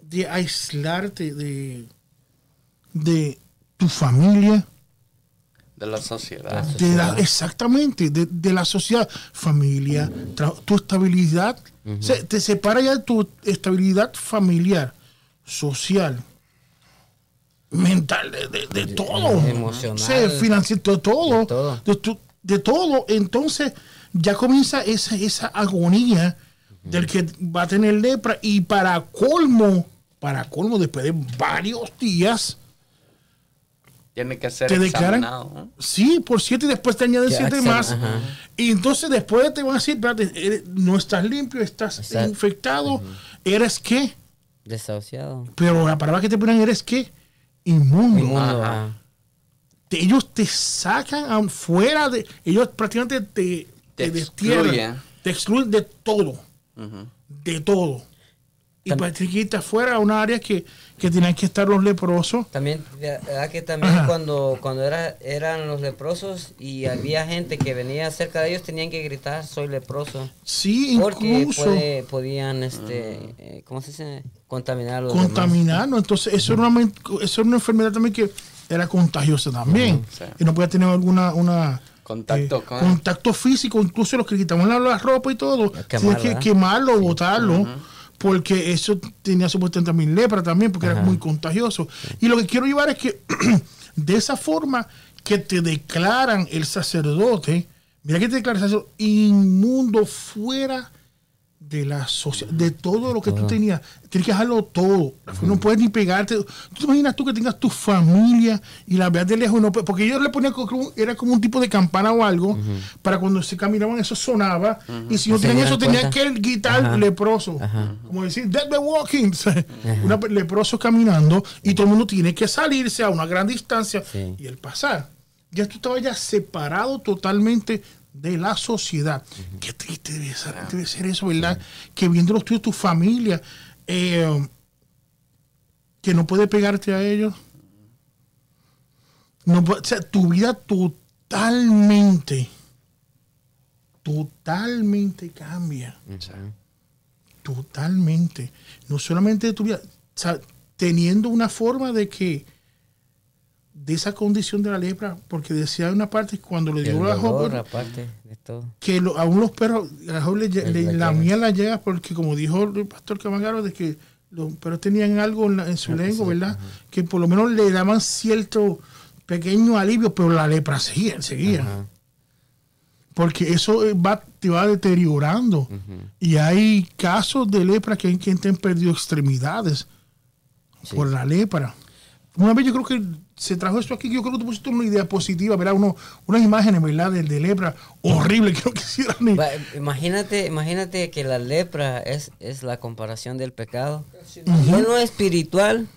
de aislarte de, de tu familia, De la sociedad. de la, exactamente, de, de la sociedad, familia, tra- tu estabilidad, se- te separa ya de tu estabilidad familiar, social, mental, de, de- de todo, emocional. Sí, financiero, de todo, De todo. de, tu- de todo. Entonces ya comienza esa, esa agonía del que va a tener lepra y para colmo, para colmo, después de varios días, Tiene que ser te declaran, sí, por siete y después te añaden siete acceden, más. ajá. Y entonces después te van a decir, espérate, eres- no estás limpio, estás Exacto. infectado, eres qué, desahuciado pero la palabra que te ponen eres qué, inmundo. Inmundo, Ajá. ajá. Te- ellos te sacan afuera de, ellos prácticamente te, Te te destierran, te excluyen de todo, de todo. Y para te quitas afuera a una área que, que tenían que estar los leprosos. También, ¿verdad que también Ajá. cuando, cuando era, eran los leprosos y había gente que venía cerca de ellos, tenían que gritar, soy leproso. Sí, Porque incluso puede- podían, este, eh, ¿cómo se dice? Contaminar a los demás. contaminarnos. Entonces, eso era, una, eso era una enfermedad también que era contagiosa también. sí. Y no podía tener alguna una, Contacto eh, con- contacto físico, incluso los que quitaban la, la ropa y todo, Quemarlo, tenían que ¿verdad? quemarlo, botarlo, porque eso tenía supuestamente también lepra también, porque era muy contagioso. Y lo que quiero llevar es que de esa forma que te declaran el sacerdote, mira que te declara el sacerdote, inmundo fuera de la sociedad, de todo lo que tú tenías. Tienes que dejarlo todo. No puedes ni pegarte. ¿Tú te imaginas tú que tengas tu familia y la veas de lejos? y No, puedes- porque ellos le ponían como, era como un tipo de campana o algo para cuando se caminaban eso sonaba. Y si no tenían eso, tenían que el guitar Ajá. leproso. Ajá. Como decir, dead the walking. Una leproso caminando y todo el mundo tiene que salirse a una gran distancia Sí. y el pasar. Ya tú estabas ya separado totalmente de la sociedad. Qué triste debe ser, debe ser eso, ¿verdad? Que viendo los tuyos, tu familia, eh, que no puede pegarte a ellos. No, o sea, tu vida totalmente, totalmente cambia. Totalmente. No solamente tu vida, o sea, teniendo una forma de que de esa condición de la lepra, porque decía una parte cuando le dio la de todo. que lo- aún los perros, a la joven le, le de lamían las llagas porque como dijo el pastor Camagaro, de que los perros tenían algo en, la- en su lengua, ¿verdad? Que por lo menos le daban cierto pequeño alivio, pero la lepra seguía, seguía. Ajá. Porque eso eh, va, te va deteriorando. Y hay casos de lepra que hay quien han perdido extremidades Sí. por la lepra. Una vez yo creo que se trajo esto aquí, yo creo que tú pusiste una idea positiva, ¿verdad? Uno, unas imágenes, ¿verdad? De, de lepra horrible que no quisiera ni... Imagínate, imagínate que la lepra es, es la comparación del pecado. En lo espiritual,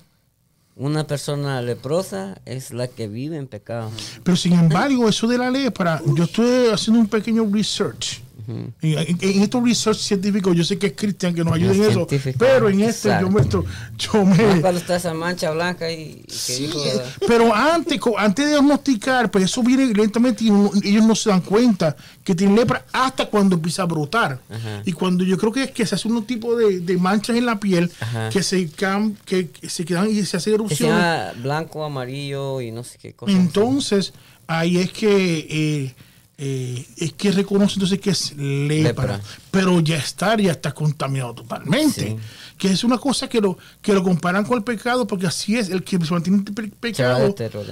una persona leprosa es la que vive en pecado. Pero sin embargo, eso de la lepra, yo estoy haciendo un pequeño research. En, en- en estos research científicos, yo sé que es Cristian que nos ayuda en eso, pero en este yo me, Exacto. yo me, cuando está esa mancha blanca y, y que Sí, dijo, eh, pero antes, antes de diagnosticar, pues eso viene lentamente y uno- ellos no se dan cuenta que tienen lepra hasta cuando empieza a brotar. Y cuando yo creo que es que se hace un tipo de, de manchas en la piel que se cam- que, que se quedan y se hace erupción. llama blanco, amarillo y no sé qué cosa. Entonces, ahí es que eh, eh, es que reconoce entonces que es lepra, Lepra. pero ya está, ya está contaminado totalmente. Sí. Que es una cosa que lo, que lo comparan con el pecado, porque así es, el que se mantiene en pe- pecado.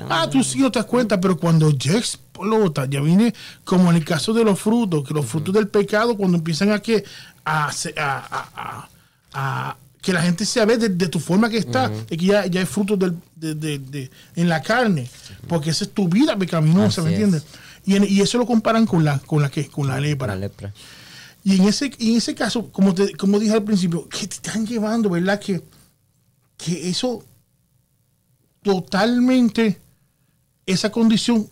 Ah, tú sí no te das cuenta, pero cuando ya explota, ya viene como en el caso de los frutos, que los frutos del pecado, cuando empiezan a que a, a- a- que la gente se ve de, de tu forma que está, es que ya, ya es fruto del, de, de- de- en la carne, porque esa es tu vida pecaminosa, ¿me es. Y, en- y eso lo comparan con la, con la que, con la lepra. La lepra. Y en ese, y en ese caso, como, te, como dije al principio, que te están llevando, ¿verdad? Que, que eso totalmente, esa condición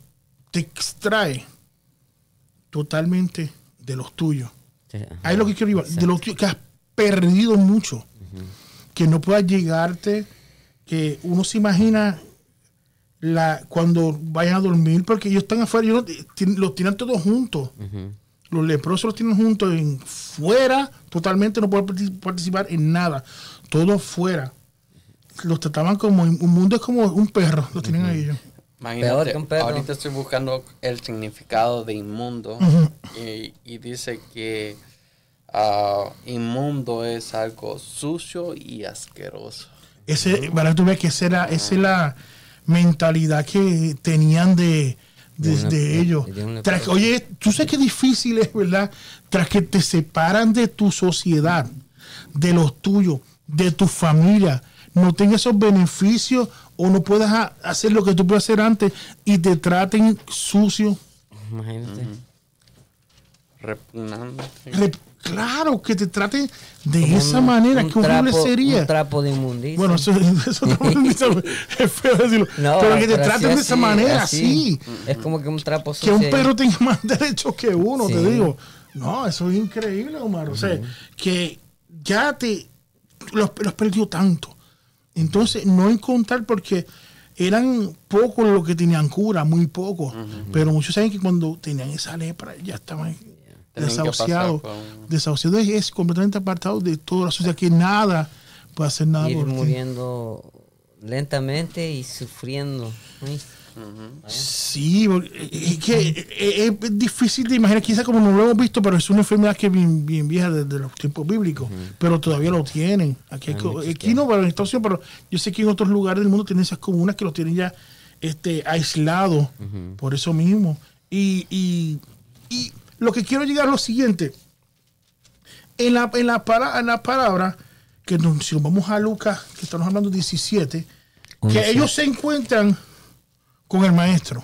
te extrae totalmente de los tuyos. Sí. Ahí es lo que quiero llevar, de los tuyos, que has perdido mucho, que no puedas llegarte, que uno se imagina la, cuando vayan a dormir, porque ellos están afuera, ellos los tienen todos juntos. Los leprosos los tienen juntos en fuera, totalmente no pueden partic- participar en nada. Todo fuera. Los trataban como un mundo es como un perro, los tienen a ellos. Imagínate, Peor que un perro. ahorita estoy buscando el significado de inmundo y, y dice que ah, inmundo es algo sucio y asqueroso. Ese, para tú veas que esa era, esa es la mentalidad que tenían de De desde de- ellos. de Tras oye, tú sabes qué difícil es, ¿verdad? Tras que te separan de tu sociedad, de los tuyos, de tu familia, no tengas esos beneficios o no puedas ha- hacer lo que tú puedes hacer antes y te traten sucio. Imagínate. Repugnante. Re- claro, que te traten de Como esa un- manera, un qué horrible trapo- sería. Un trapo de inmundicia. Bueno, eso, eso es feo decirlo. No, pero que te pero traten así, de esa manera, así. sí. Es como que un trapo Que un perro tenga más derechos que uno, te digo. No, eso es increíble, Omar. O sea, que ya te los, los perdió tanto. Entonces, no encontrar porque eran pocos los que tenían cura, muy pocos. Pero muchos saben que cuando tenían esa lepra ya estaban Pasar con- Desahuciados es, es completamente apartado de toda la sociedad, que nada puede hacer nada Ir por ti. muriendo lentamente y sufriendo. Sí, porque es que es, es difícil de imaginar, quizás como no lo hemos visto, pero es una enfermedad que es bien, bien vieja desde los tiempos bíblicos, pero todavía lo tienen. Aquí, hay aquí no, pero en Estados Unidos, pero yo sé que en otros lugares del mundo tienen esas comunas que los tienen ya este, aislados por eso mismo. Y, y, y lo que quiero llegar es lo siguiente. en la, en la, para- en la palabra, que nos- si nos vamos a Lucas, que estamos hablando 17, que ellos se encuentran con el maestro.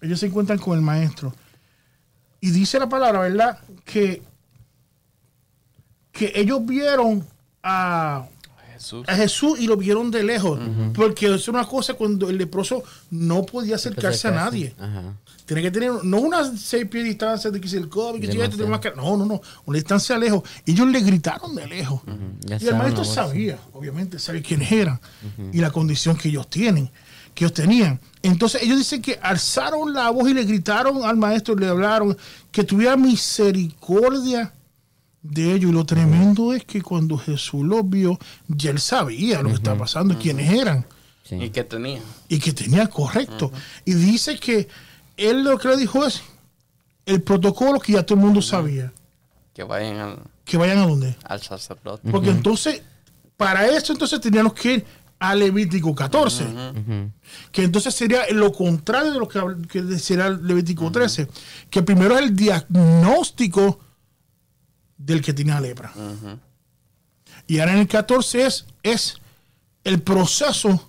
Ellos se encuentran con el maestro. Y dice la palabra, ¿verdad? Que, que ellos vieron a, Jesús. a Jesús y lo vieron de lejos. Porque es una cosa cuando el leproso no podía acercarse a nadie. Ajá. Tiene que tener, no una seis pies de distancia de que si el COVID, que esto, tiene máscara. No, no, no. Una distancia lejos. Ellos le gritaron de lejos. Y el maestro sabía, obviamente, sabía quiénes eran y la condición que ellos tienen, que ellos tenían. Entonces ellos dicen que alzaron la voz y le gritaron al maestro, le hablaron que tuviera misericordia de ellos. Y lo tremendo es que cuando Jesús los vio, ya él sabía lo que estaba pasando y quiénes eran Sí. ¿Y qué tenía? y que tenía correcto. Y dice que él lo que le dijo es el protocolo que ya todo el mundo sabía. Que vayan al, Que vayan a donde. al sacerdote. Porque entonces, para eso entonces teníamos que ir a Levítico 14. Que entonces sería lo contrario de lo que, que decía el Levítico 13. Que primero es el diagnóstico del que tenía lepra. Y ahora en el 14 es, es el proceso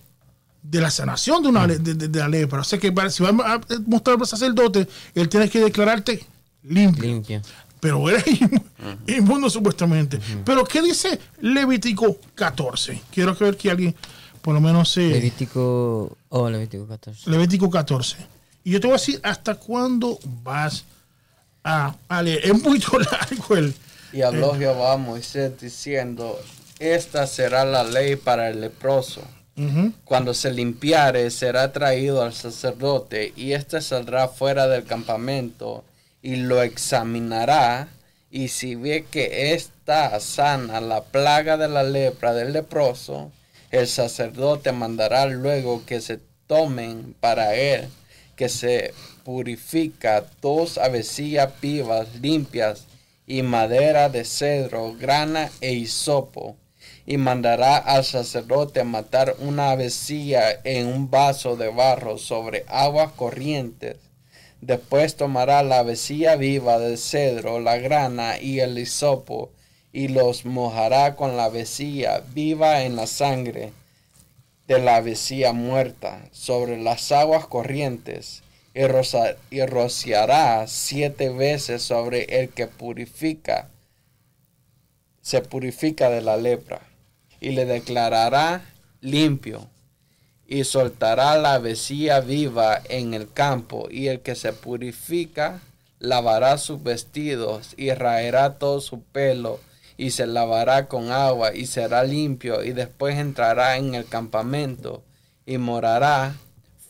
de la sanación de, una, de, de- de la lepra. O sea que si vamos a mostrar al sacerdote, él tiene que declararte limpio. Limpio. Pero eres inmu- inmundo supuestamente. Pero ¿qué dice Levítico 14? Quiero que ver que alguien, por lo menos, se... Levítico. Oh, Levítico 14. Levítico 14. Y yo te voy a decir hasta cuándo vas a, a leer. Es muy largo el... Y habló Jehová a Moisés diciendo, esta será la ley para el leproso. Cuando se limpiare, será traído al sacerdote, y éste saldrá fuera del campamento, y lo examinará, y si ve que está sana la plaga de la lepra del leproso, el sacerdote mandará luego que se tomen para él, que se purifica dos avecillas vivas limpias, y madera de cedro, grana e hisopo y mandará al sacerdote matar una avecilla en un vaso de barro sobre aguas corrientes. Después tomará la avecilla viva del cedro, la grana y el hisopo, y los mojará con la avecilla viva en la sangre de la avecilla muerta sobre las aguas corrientes, y, rociará siete veces sobre el que purifica se purifica de la lepra y le declarará limpio y soltará la avecilla viva en el campo y el que se purifica lavará sus vestidos y raerá todo su pelo y se lavará con agua y será limpio y después entrará en el campamento y morará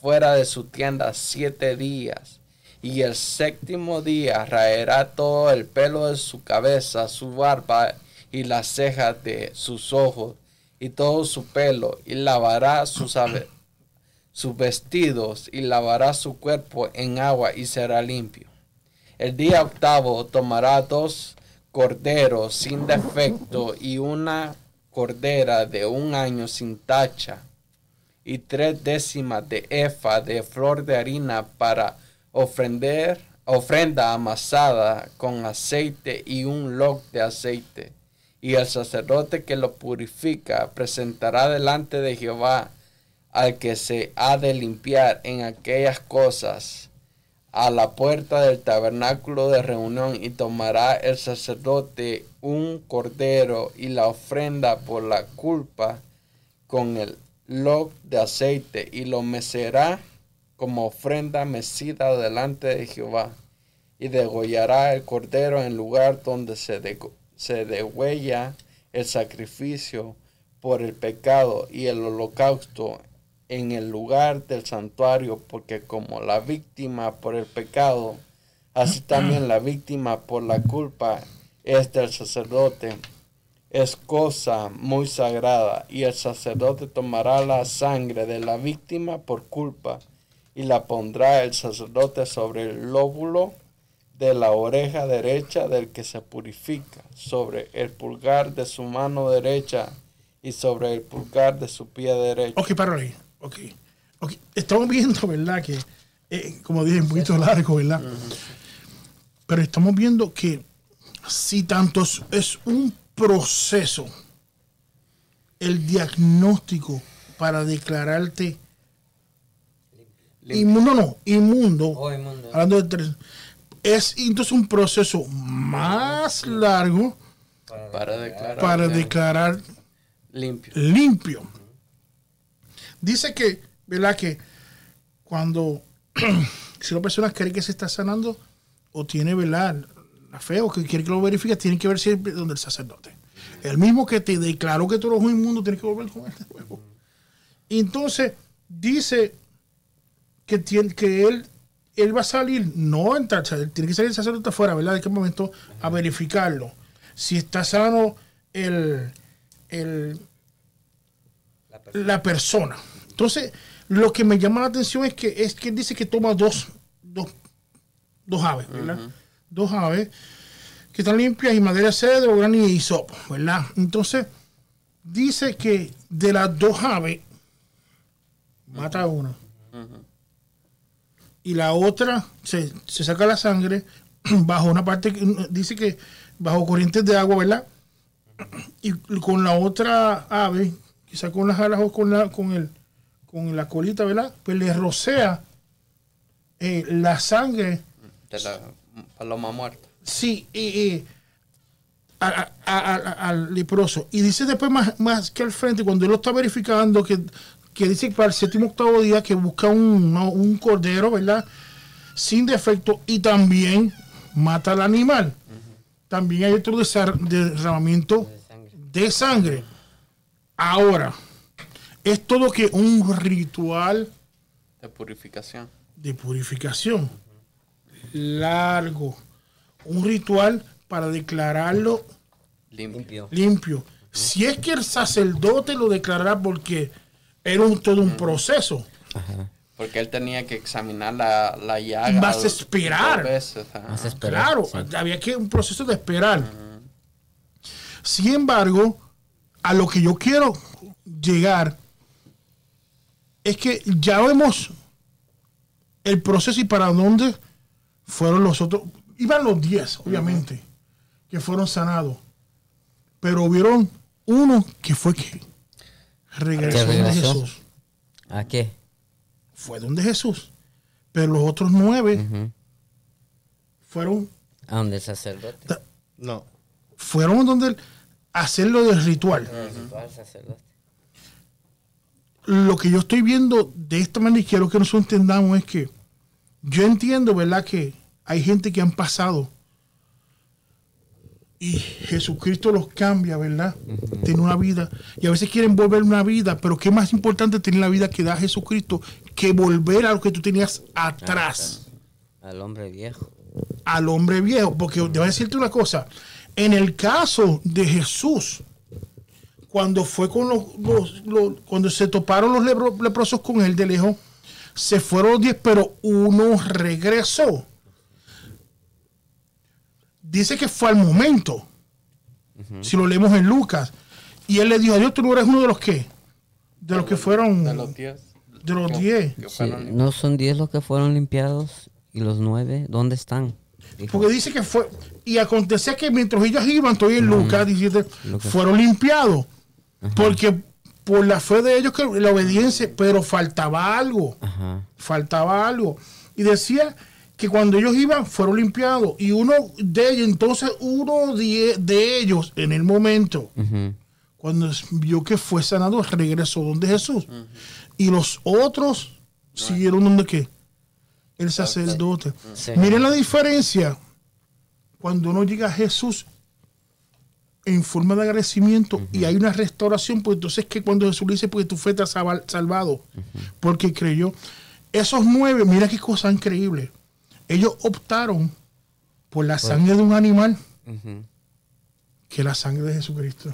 fuera de su tienda siete días y el séptimo día raerá todo el pelo de su cabeza, su barba y las cejas de sus ojos y todo su pelo y lavará sus, sus vestidos y lavará su cuerpo en agua y será limpio. El día octavo tomará dos corderos sin defecto y una cordera de un año sin tacha y tres décimas de efa de flor de harina para ofrender, ofrenda amasada con aceite y un log de aceite. Y el sacerdote que lo purifica presentará delante de Jehová al que se ha de limpiar en aquellas cosas a la puerta del tabernáculo de reunión y tomará el sacerdote un cordero y la ofrenda por la culpa con el log de aceite y lo mecerá como ofrenda mecida delante de Jehová y degollará el cordero en lugar donde se, se degüella el sacrificio por el pecado y el holocausto en el lugar del santuario, porque como la víctima por el pecado, así también la víctima por la culpa es del sacerdote. Es cosa muy sagrada, y el sacerdote tomará la sangre de la víctima por culpa, y la pondrá el sacerdote sobre el lóbulo de la oreja derecha del que se purifica, sobre el pulgar de su mano derecha y sobre el pulgar de su pie derecho. Ok, para ahí. Ok. Ok. Estamos viendo, ¿verdad? Que, eh, como dije, un poquito largo, ¿verdad? Pero estamos viendo que si tanto es un proceso, el diagnóstico para declararte inmundo, no, inmundo, Oh, inmundo. hablando de tres, es entonces un proceso más largo Para declarar. para declarar limpio. limpio. Dice que, ¿verdad? Que cuando si una persona cree que se está sanando o tiene, ¿verdad? La fe o que quiere que lo verifique, tiene que ver siempre donde el sacerdote. El mismo que te declaró que tú eres un inmundo, tiene que volver con él de nuevo. Entonces dice que, tiene, que él, él va a salir, no entrar, tiene que salir el sacerdote afuera, ¿verdad? ¿De qué momento? A verificarlo. Si está sano el, el, la persona. Entonces, lo que me llama la atención es que es que él dice que toma dos, dos, dos aves, ¿verdad? Dos aves que están limpias y madera de cedro, gran y hisopo, ¿verdad? Entonces, dice que de las dos aves, mata una. Y la otra se, se saca la sangre bajo una parte, dice que bajo corrientes de agua, ¿verdad? y con la otra ave, quizá con las alas o con la, con el, con la colita, ¿verdad? Pues le rocea eh, la sangre, De la paloma muerta. sí, y, y a- a- a- a- al leproso. Y dice después más, más que al frente, cuando él lo está verificando, que, que dice que para el séptimo octavo día que busca un, no, un cordero, ¿verdad? Sin defecto y también mata al animal. También hay otro derramamiento de sangre. Ahora, es todo que un ritual De purificación. de purificación largo, un ritual para declararlo Limpio. Limpio. Si es que el sacerdote lo declarará porque era un, todo un proceso. Porque él tenía que examinar la, la llaga. Vas a esperar. veces, ajá. Vas a esperar. Claro, sí. había que un proceso de esperar. Sin embargo, a lo que yo quiero llegar es que ya vemos el proceso y para dónde fueron los otros. Iban los 10, obviamente, que fueron sanados. Pero hubieron uno que fue que regresó, donde regresó. Jesús. ¿A qué? Fue donde Jesús. Pero los otros nueve fueron A donde el sacerdote. No. fueron donde hacerlo del ritual. Ritual sacerdote. Lo que yo estoy viendo de esta manera y quiero que nosotros entendamos es que yo entiendo, ¿verdad? Que hay gente que han pasado y Jesucristo los cambia, ¿verdad? Tiene una vida y a veces quieren volver una vida, pero qué más importante tener la vida que da Jesucristo que volver a lo que tú tenías atrás. Al hombre viejo. al hombre viejo. Porque te voy a decirte una cosa. En el caso de Jesús, cuando fue con los, los- los- cuando se toparon los leprosos con él de lejos, se fueron los diez, pero uno regresó. Dice que fue al momento. Si lo leemos en Lucas. Y él le dijo a Dios, tú no eres uno de los que. De los que fueron. De los 10. De los diez. Que Sí, ¿No son diez los que fueron limpiados? ¿Y los nueve? ¿Dónde están? Dijo, Porque dice que fue. Y acontecía que mientras ellos iban, estoy en Lucas 17, Lucas. fueron limpiados. Porque por la fe de ellos, que la obediencia, pero faltaba algo. Ajá. Faltaba algo. Y decía que cuando ellos iban, fueron limpiados. Y uno de ellos, entonces uno de, de ellos, en el momento, cuando vio que fue sanado, regresó donde Jesús. Y los otros siguieron donde qué? El sacerdote. Sí. Miren la diferencia cuando uno llega a Jesús en forma de agradecimiento y hay una restauración, pues entonces que cuando Jesús le dice, pues tu fe te ha salvado, porque creyó. Esos nueve, mira qué cosa increíble. Ellos optaron por la sangre de un animal que la sangre de Jesucristo.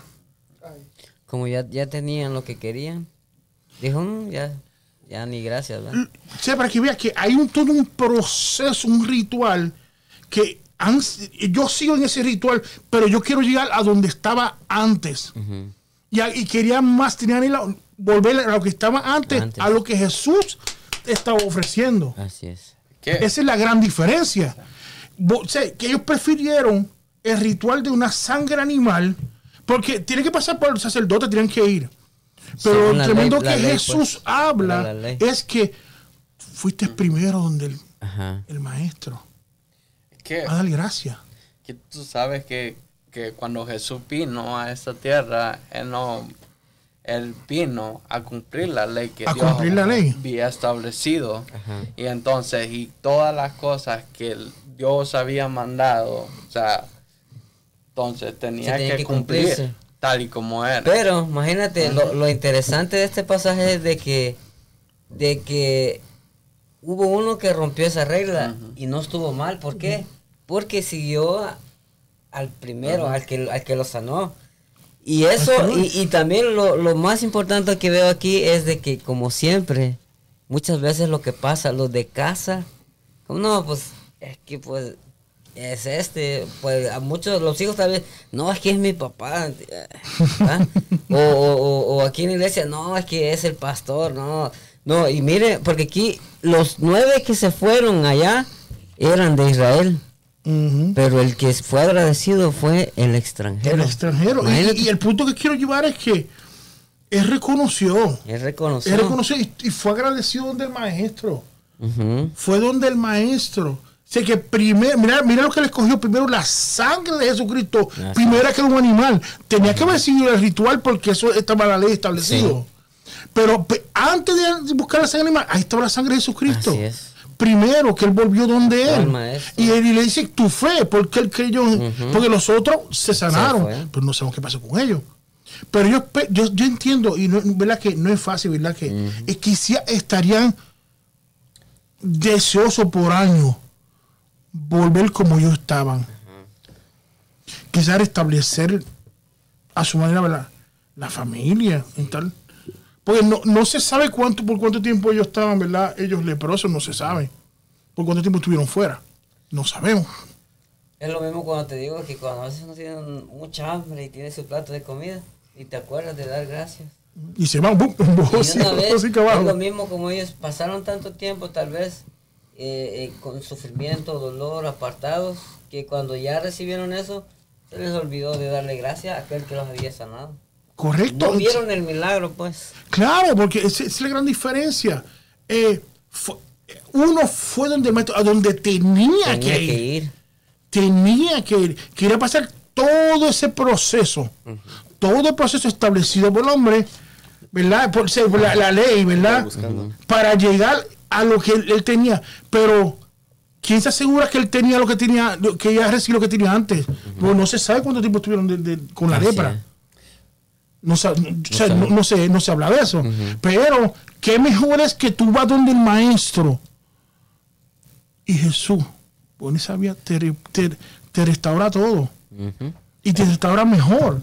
Como ya, ya tenían lo que querían, dijo, "Mm, ya, ya ni gracias, ¿verdad? Sea, para que veas que hay un, todo un proceso, un ritual que han- yo sigo en ese ritual, pero yo quiero llegar a donde estaba antes. Y, quería más, tenía ni la- volver a lo que estaba antes, Antes. a lo que Jesús estaba ofreciendo. Así es. ¿Qué? Esa es la gran diferencia. Bo- o sea, que ellos prefirieron el ritual de una sangre animal, porque tiene que pasar por el sacerdote, tienen que ir. Pero lo tremendo ley- que ley, Jesús pues. habla es que fuiste primero donde el, el maestro. Que, A dar gracias. que tú sabes que, que cuando Jesús vino a esta tierra, Él no... Él vino a cumplir la ley que A Dios cumplir la ley. había establecido. Ajá. Y entonces, y todas las cosas que Dios había mandado, o sea, entonces tenía que, que cumplir cumplirse. tal y como era. Pero imagínate, lo, lo interesante de este pasaje es de que, de que hubo uno que rompió esa regla y no estuvo mal. ¿Por qué? Porque siguió al primero, al, que, al que lo sanó. Y eso, y, y también lo, lo más importante que veo aquí es de que como siempre, muchas veces lo que pasa, los de casa, como no, pues es que pues es este, pues a muchos los hijos tal vez, no, es que es mi papá, o, o, o- o aquí en la iglesia, no, es que es el pastor, no, no, y mire, porque aquí los nueve que se fueron allá eran de Israel, Pero el que fue agradecido fue el extranjero. El extranjero. Y- el punto que quiero llevar es que él reconoció. él reconoció. Él reconoció y, y fue agradecido donde el maestro. Fue donde el maestro. Sé que primero, mira, mira lo que le escogió primero la sangre de Jesucristo, Así primero que era un animal. Tenía que haber sido el ritual porque eso estaba la ley establecido. Pero pe- antes de buscar la sangre animal, ahí estaba la sangre de Jesucristo. Así es. Primero que él volvió donde él. Y él y le dice tu fe, porque él creyó, en- porque los otros se sanaron, pero no sabemos qué pasó con ellos. Pero yo, yo, yo entiendo, y no, verdad que no es fácil, ¿verdad? Que es quizá estarían deseosos por años volver como ellos estaban. Quizás establecer a su manera ¿verdad? la familia y tal. Porque no, no se sabe cuánto, por cuánto tiempo ellos estaban, ¿verdad? Ellos leprosos, no se sabe. Por cuánto tiempo estuvieron fuera. No sabemos. Es lo mismo cuando te digo que cuando a veces uno tiene mucha hambre y tiene su plato de comida y te acuerdas de dar gracias. Y se van, ¡bum! Y Así, una vez así que es lo mismo como ellos pasaron tanto tiempo tal vez eh, eh, con sufrimiento, dolor, apartados, que cuando ya recibieron eso, se les olvidó de darle gracias a aquel que los había sanado. Correcto. No vieron el milagro, pues. Claro, porque esa es la gran diferencia. Eh, fue- uno fue donde, a donde tenía, Tenía que, ir. que ir. Tenía que ir. Quería pasar todo ese proceso. Todo el proceso establecido por el hombre, ¿verdad? Por, la, la ley, ¿verdad? Para llegar a lo que él, él tenía. Pero, ¿quién se asegura que él tenía lo que tenía, lo- que ya recibió lo que tenía antes? Pues no se sabe cuánto tiempo estuvieron de- de- con la lepra. No, sa- no- no- no se, no se habla de eso. Pero, qué mejor es que tú vas donde el maestro y Jesús, por esa vía, te, te, te restaura todo. Y te restaura mejor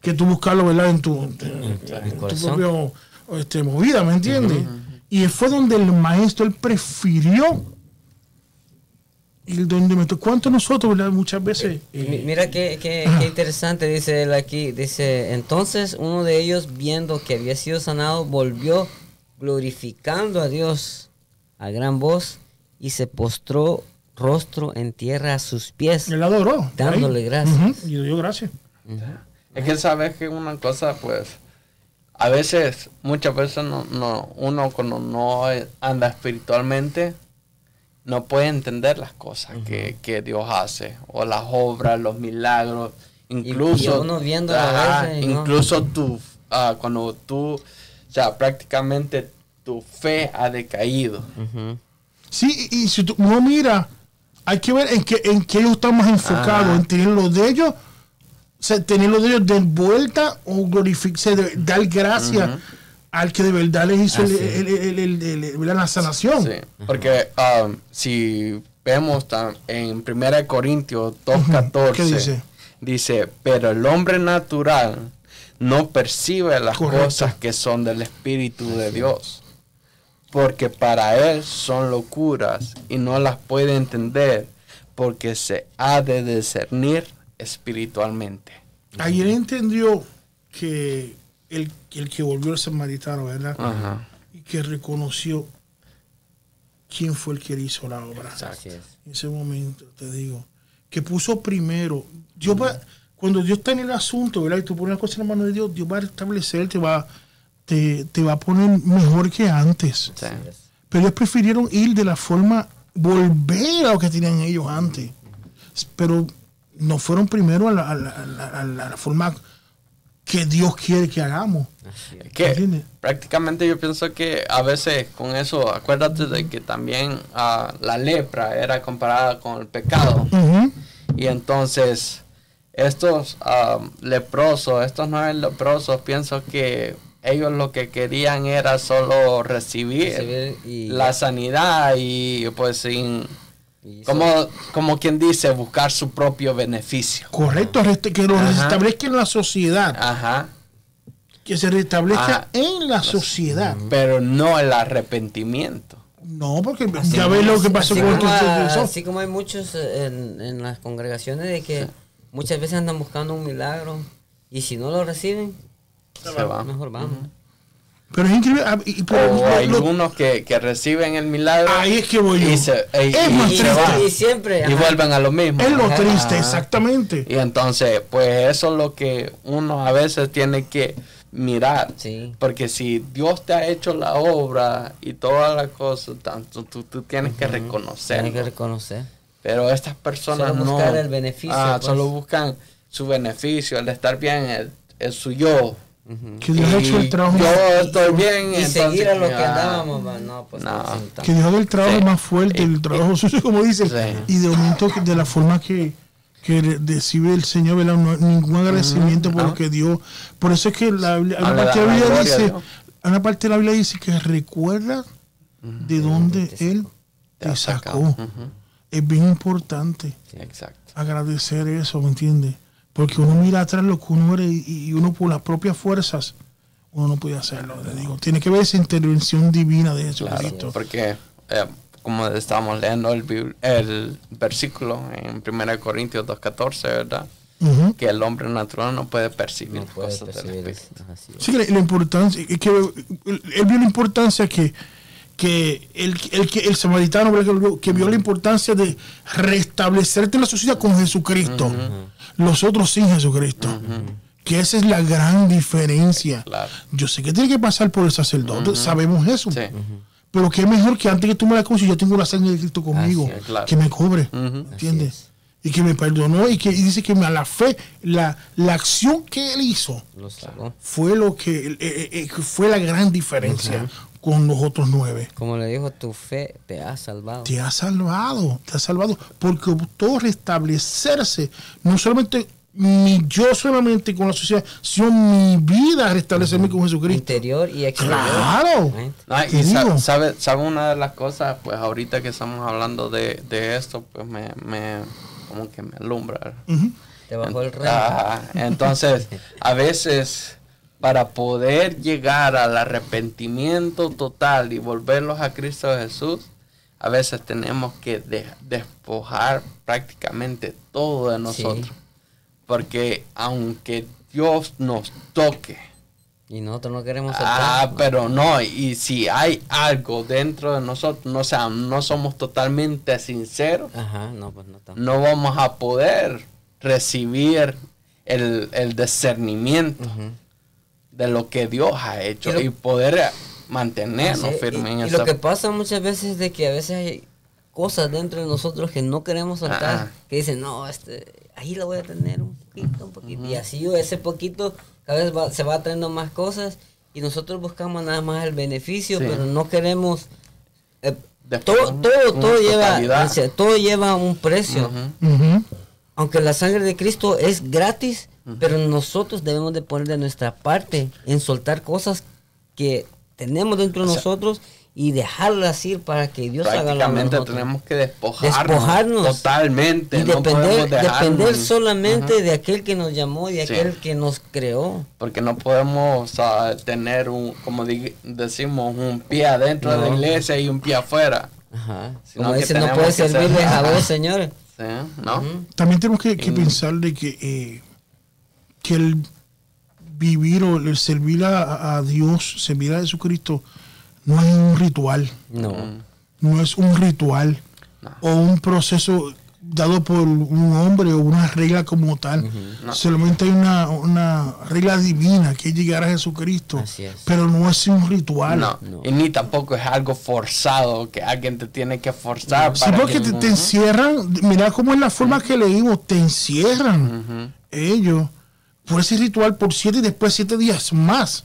que tú buscarlo, ¿verdad? En tu, en tu propio este, movida, ¿me entiendes? Y fue donde el maestro, él prefirió ir donde me tocó. ¿Cuántos nosotros, ¿verdad? Muchas veces. Eh, Mira qué, qué- qué interesante, dice él aquí. Dice, entonces uno de ellos, viendo que había sido sanado, volvió glorificando a Dios a gran voz y se postró rostro en tierra a sus pies. él adoró. Dándole ahí. gracias. Ujú, Y le dio gracias. Es que sabes que una cosa, pues, a veces, muchas veces no, no, uno cuando no anda espiritualmente, no puede entender las cosas que, que Dios hace, o las obras, los milagros, incluso, Ajá, veces y no. incluso tú, ah, cuando tú, o sea, prácticamente tu fe ha decaído. Ujú. Sí, y, y si tú no mira, hay que ver en qué, en qué ellos están más enfocados, Ah. en tener lo de ellos, o sea, tener lo de ellos de vuelta o glorificarse, dar gracias al que de verdad les hizo la sanación. Sí, porque um, si vemos en 1 Corintios 2.14, ¿Qué dice? dice, pero el hombre natural no percibe las Correcto. cosas que son del Espíritu de Dios, porque para él son locuras y no las puede entender, porque se ha de discernir espiritualmente. Ayer entendió que el, el que volvió el samaritano, ¿verdad? Ajá. Y que reconoció quién fue el que hizo la obra. Es. En ese momento te digo que puso primero. Dios va, cuando Dios está en el asunto, ¿verdad? Y tú pones las cosas en la mano de Dios, Dios va a restablecer, te va, te, te va a poner mejor que antes. Sí. Pero ellos prefirieron ir de la forma, volver a lo que tenían ellos antes. Pero no fueron primero a la- a la- a la- a la forma que Dios quiere que hagamos. que prácticamente yo pienso que a veces con eso, acuérdate de que también ah, la lepra era comparada con el pecado. Ujú. Y entonces, estos ah, leprosos, estos nueve leprosos, pienso que ellos lo que querían era solo recibir, Recibir y- la sanidad y pues sin, como, como quien dice, buscar su propio beneficio. Correcto, que lo restablezca en la sociedad. Ajá. Que se restablezca en la sociedad. Pero no el arrepentimiento. No, porque Así ya ves lo que pasó así con el como, regresó. Así como hay muchos en, en las congregaciones de que muchas veces andan buscando un milagro y si no lo reciben, Se va. mejor vamos. Pero es increíble. ah, y- y- pero O lo- hay lo- unos que, que reciben el milagro ahí es que voy yo. y se, y- Es y más Y, se triste. van. y siempre y ajá, vuelven a lo mismo. es lo Ajá. triste, Ajá. exactamente. Y entonces, pues eso es lo que uno a veces tiene que mirar. Sí. Porque si Dios te ha hecho la obra y todas las cosas, tanto tú, tú tienes que reconocerlo. Tiene que reconocer. Pero estas personas Solo no. el beneficio, Ah, pues. solo buscan su beneficio, el estar bien, el, el su yo. Que Dios ha hecho el trabajo. Yo más- estoy bien. Y entonces, seguir a lo que andábamos, va, no, pues no. no, sí, que Dios haga el trabajo Sí. más fuerte, el trabajo sucio, como dicen. Sí. Y de momento, de la forma que, que re- recibe el Señor, ¿verdad? No hay ningún agradecimiento por no. lo que Dios. Por eso es que la, una le parte de la Biblia a dice, una parte de la Biblia dice que recuerda de dónde Él Te sacó. Es bien importante Exacto. agradecer eso, ¿me entiendes? Porque uno mira atrás lo que uno era y, y uno por las propias fuerzas, uno no puede hacerlo. Le digo, tiene que ver esa intervención divina de Claro, Jesucristo. porque eh, como estábamos leyendo el, el versículo en 1 Corintios 2.14, ¿verdad? Ujú. Que el hombre natural no puede percibir no puede cosas del percibir Espíritu. eso, así es. Sí, la, la importancia, es que él vio la importancia que, que el, el, el samaritano que, vio, la importancia de restablecerte en la sociedad con Jesucristo, los otros sin Jesucristo. Que esa es la gran diferencia. Claro. Yo sé que tiene que pasar por el sacerdote, sabemos eso. Sí. Pero que es mejor que antes que tú me la conoces, yo tengo la sangre de Cristo conmigo, Así es, claro. que me cobre. ¿entiendes? Y que me perdonó y que y dice que a la fe, la, la acción que él hizo, Lo fue lo que eh, eh, eh, que fue la gran diferencia con los otros nueve. Como le dijo, tu fe te ha salvado. Te ha salvado, te ha salvado, porque optó restablecerse, no solamente ni yo solamente con la sociedad, sino mi vida restablecerme con Jesucristo. Interior y exterior. Claro. Ah, y sa- sabe, sabe una de las cosas, pues ahorita que estamos hablando de, de esto, pues me, me como que me alumbra. Ujú. Te bajó el rey. Ah, entonces, a veces, para poder llegar al arrepentimiento total y volverlos a Cristo Jesús, a veces tenemos que de- despojar prácticamente todo de nosotros. Porque aunque Dios nos toque, Y nosotros no queremos ah, pero no, y si hay algo dentro de nosotros, no, o sea, no somos totalmente sinceros, Ajá, no, pues no no vamos a poder recibir el, el discernimiento de lo que Dios ha hecho Y lo- y, poder mantenernos firmes y, en y esa lo que pasa muchas veces es de que a veces hay cosas dentro de nosotros que no queremos soltar, Ajá. que dicen, no, este, ahí la voy a tener un poquito, un poquito. Y así ese poquito cada vez va- se va trayendo más cosas y nosotros buscamos nada más el beneficio, Sí. pero no queremos... eh, todo, todo, todo lleva, totalidad. o sea, todo lleva un precio. Aunque la sangre de Cristo es gratis, pero nosotros debemos de poner de nuestra parte en soltar cosas que tenemos dentro de O sea, nosotros y dejarlas ir para que Dios haga lo de prácticamente nosotros. tenemos que despojarnos, Despojarnos. totalmente y no depender, depender solamente de aquel que nos llamó y de Sí. aquel que nos creó. porque no podemos ah, tener un como decimos un pie adentro de la No. iglesia y un pie afuera Ajá. Sino Como que dice, no puede que ser- servirles a dos señores. ¿sí? ¿no? También tenemos que, que pensar de que, eh, que el vivir o el servir a, a Dios, servir a Jesucristo, no es un ritual, No. No es un ritual No. o un proceso dado por un hombre o una regla como tal. Solamente hay una, una regla divina que es llegar a Jesucristo. Así es. Pero no es un ritual. No, No. y ni tampoco es algo forzado que alguien te tiene que forzar. Sí, para porque que- te, te encierran, mira cómo es la forma que leímos, te encierran ellos por ese ritual por siete y después siete días más.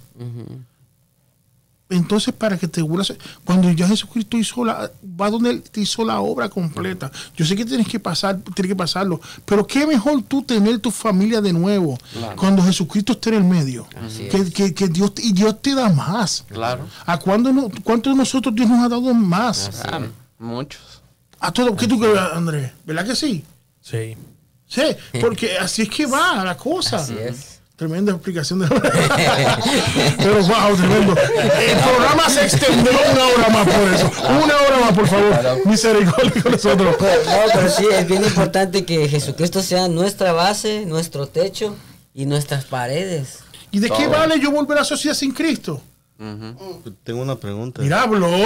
Entonces, para que te vuelvas, cuando ya Jesucristo hizo la, va donde Él te hizo la obra completa. Yo sé que tienes que pasar, tienes que pasarlo, pero qué mejor tú tener tu familia de nuevo cuando Jesucristo esté en el medio. Así Que, que- que Dios, y Dios te da más. Claro. ¿A cuándo no, cuántos de nosotros Dios nos ha dado más? Ah, muchos. A todo, ¿qué tú crees, Andrés? ¿Verdad que sí? Sí. Sí, porque así es que va la cosa. Así es. Tremenda explicación de Pero wow, tremendo. El programa se extendió una hora más por eso. Una hora más, por favor. Misericordia con nosotros. Pero, no, pero sí, es bien importante que Jesucristo sea nuestra base, nuestro techo y nuestras paredes. ¿Y de qué vale yo volver a la sociedad sin Cristo? Tengo una pregunta. Mira, habló.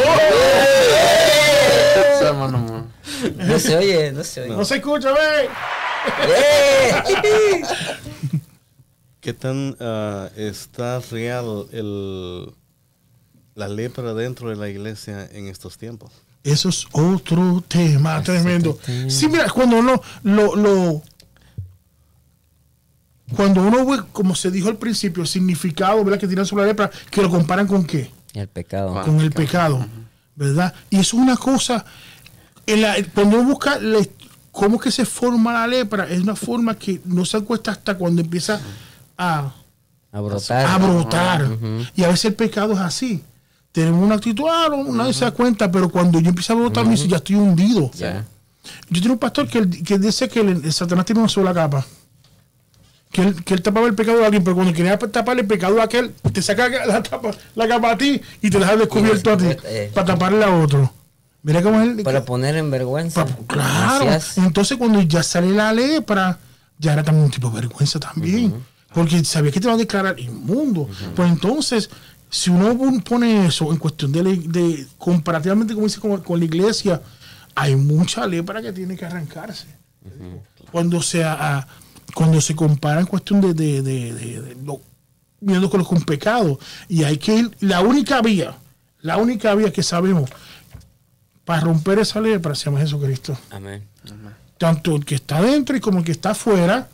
No se oye, no se oye. No se escucha, ve. ¿Qué tan ah, está real el, la lepra dentro de la iglesia en estos tiempos? Eso es otro tema tremendo. Sí, mira, cuando uno lo, lo- cuando uno ve, como se dijo al principio, el significado ¿verdad? que tiene sobre la lepra, que lo comparan con qué? El pecado. Con el pecado, ¿verdad? Y eso es una cosa, en la- cuando uno busca la- cómo que se forma la lepra, es una forma que no se encuentra hasta cuando empieza a, A brotar. a brotar. Y a veces el pecado es así. Tenemos una actitud, ah, no, nadie se da cuenta, pero cuando yo empiezo a brotar, me dice, ya estoy hundido. Yo tengo un pastor que, que dice que el, el Satanás tiene una sola capa. Que él, que él tapaba el pecado de alguien, pero cuando quería tapar el pecado de aquel, te saca la, tapa, la capa a ti y te deja descubierto a ti Eh. para taparle a otro. Mira cómo es. Para poner en vergüenza. Pa- claro. Gracias. Entonces, cuando ya sale la lepra, ya era también un tipo de vergüenza también. Porque sabía que te va a declarar inmundo. Pues entonces, si uno pon- pone eso en cuestión de, de comparativamente, como dice, con, con la iglesia, hay mucha lepra que tiene que arrancarse. Cuando se, a- cuando se compara en cuestión de, de, de, de- de lo- viendo con, con pecado. Y hay que ir, la única vía, la única vía que sabemos para romper esa lepra se llama Jesucristo. Amén. Tanto el que está dentro y como el que está afuera.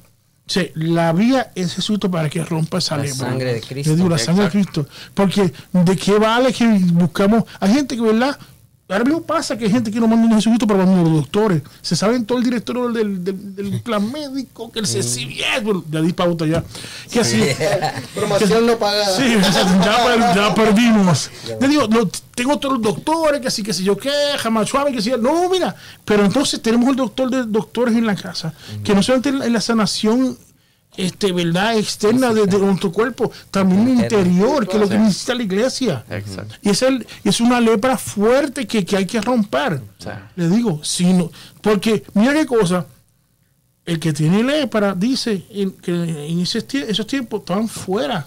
O sea, la vía es Jesucristo para que rompa esa La lepra. sangre de Cristo. Digo, la sangre de Cristo. Porque de qué vale que buscamos. Hay gente que, ¿verdad? Ahora mismo pasa que hay gente que no manda a Jesucristo para mandar a los doctores. Se saben todo el directorio del, del, del plan médico, que el CCBS, bueno, ya di pauta ya. Que así. Promoción no pagada. Sí, ya, per- ya perdimos. Te digo, tengo otros doctores, que así, que sé yo qué, jamás suave, que sí. No, mira, pero entonces tenemos el doctor de doctores en la casa, que no solamente en la, en la sanación, este, verdad, externa de, de nuestro cuerpo, también interior, que es lo que necesita la iglesia. Exacto. Y es, el, es una lepra fuerte que, que hay que romper. Sí. Le digo, si no, porque mira qué cosa, el que tiene lepra dice en- que en esos, tie- esos tiempos estaban fuera.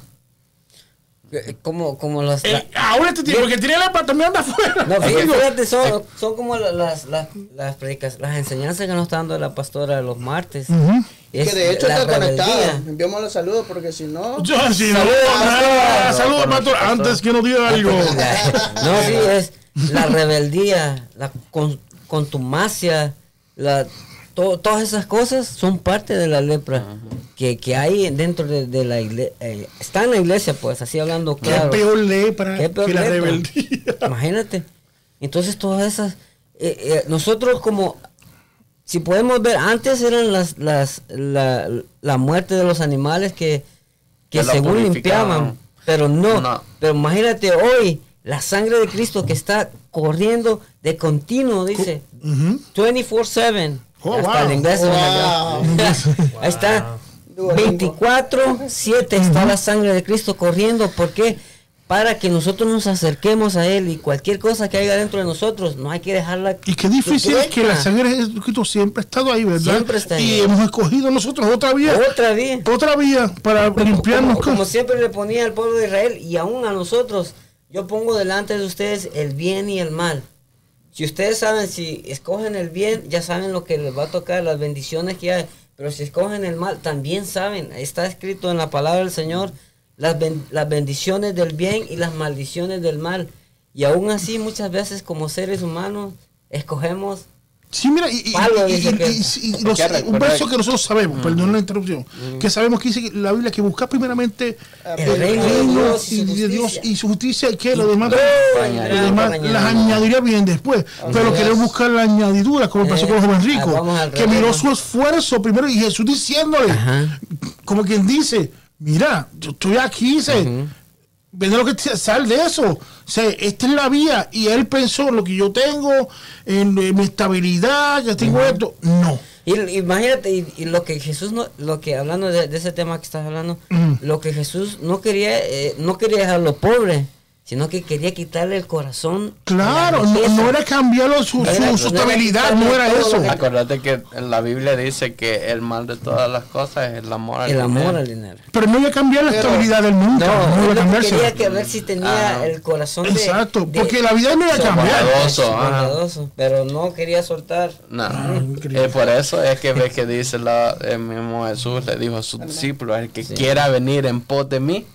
Eh, Como, como las. la- Eh, ahora este tiempo, el que tiene lepra también anda fuera. No, fíjate, son, son como la- las, las, las, predicas- las enseñanzas que nos está dando la pastora los martes. Es Que de hecho la está conectado. rebeldía. Enviamos los saludos porque si no. Yo, si no, Saludos, pastor. saludos, pastor. Antes que nos diga algo. No, sí, es la rebeldía, la con, contumacia, la, to- todas esas cosas son parte de la lepra que, que hay dentro de, de la iglesia. está en la iglesia, pues, así hablando Qué claro. peor lepra Qué peor que la lepra. rebeldía. Imagínate. Entonces todas esas, eh, eh, nosotros como, si podemos ver, antes eran las, las, la, la muerte de los animales que, que según limpiaban, pero no, No. pero imagínate hoy, la sangre de Cristo que está corriendo de continuo, dice, Ujú. 24-7. Oh, Hasta wow. el inglés. Wow. Ahí está. 24-7 está la sangre de Cristo corriendo. ¿Por qué? Para que nosotros nos acerquemos a Él y cualquier cosa que haya dentro de nosotros, no hay que dejarla. Y qué difícil es que la sangre de Jesucristo siempre ha estado ahí, ¿verdad? Siempre está y ahí. hemos escogido nosotros otra vía. Otra vez. Otra vía para limpiarnos. Como, como siempre le ponía al pueblo de Israel y aún a nosotros, yo pongo delante de ustedes el bien y el mal. Si ustedes saben, si escogen el bien, ya saben lo que les va a tocar, las bendiciones que hay. Pero si escogen el mal, también saben. Está escrito en la palabra del Señor las, ben- las bendiciones del bien y las maldiciones del mal. Y aún así, muchas veces como seres humanos, escogemos Sí, mira, y, y- Pablo y- y- que- y- y los- un verso que- nosotros sabemos, perdón la interrupción, que sabemos que dice la Biblia que busca primeramente El reino de Dios y su de Dios justicia. y su justicia y que lo demás, lo demás las añadiría bien después. Pero queremos buscar la añadidura, como pasó Eh, con el joven ah, rico, vamos al que miró su esfuerzo primero y Jesús diciéndole, Ajá. como quien dice, mira, yo estoy aquí, sé, Ven lo que sal de eso. O sea, esta es la vía. Y él pensó lo que yo tengo, en, en mi estabilidad, que tengo esto. No. Y, imagínate, y, y lo que Jesús, no, lo que hablando de, de ese tema que estás hablando, lo que Jesús no quería, eh, no quería dejarlo pobre, sino que quería quitarle el corazón. Claro, la no, no era cambiarlo su, No era- su- no su era estabilidad, quitarle no era eso. lo que- Acuérdate que en la Biblia dice que el mal de todas las cosas es el amor al el amor dinero. al dinero. Pero no iba a cambiar la estabilidad del mundo. No, No, iba a cambiarse. quería que ver si tenía Ah. el corazón de... Exacto, de- porque la vida no iba a cambiar. Bondadoso, ajá. bondadoso, pero no quería soltar. No, increíble. Eh, por eso es que ves que dice la, el mismo Jesús, le dijo a sus discípulos, el que quiera venir en pos de mí,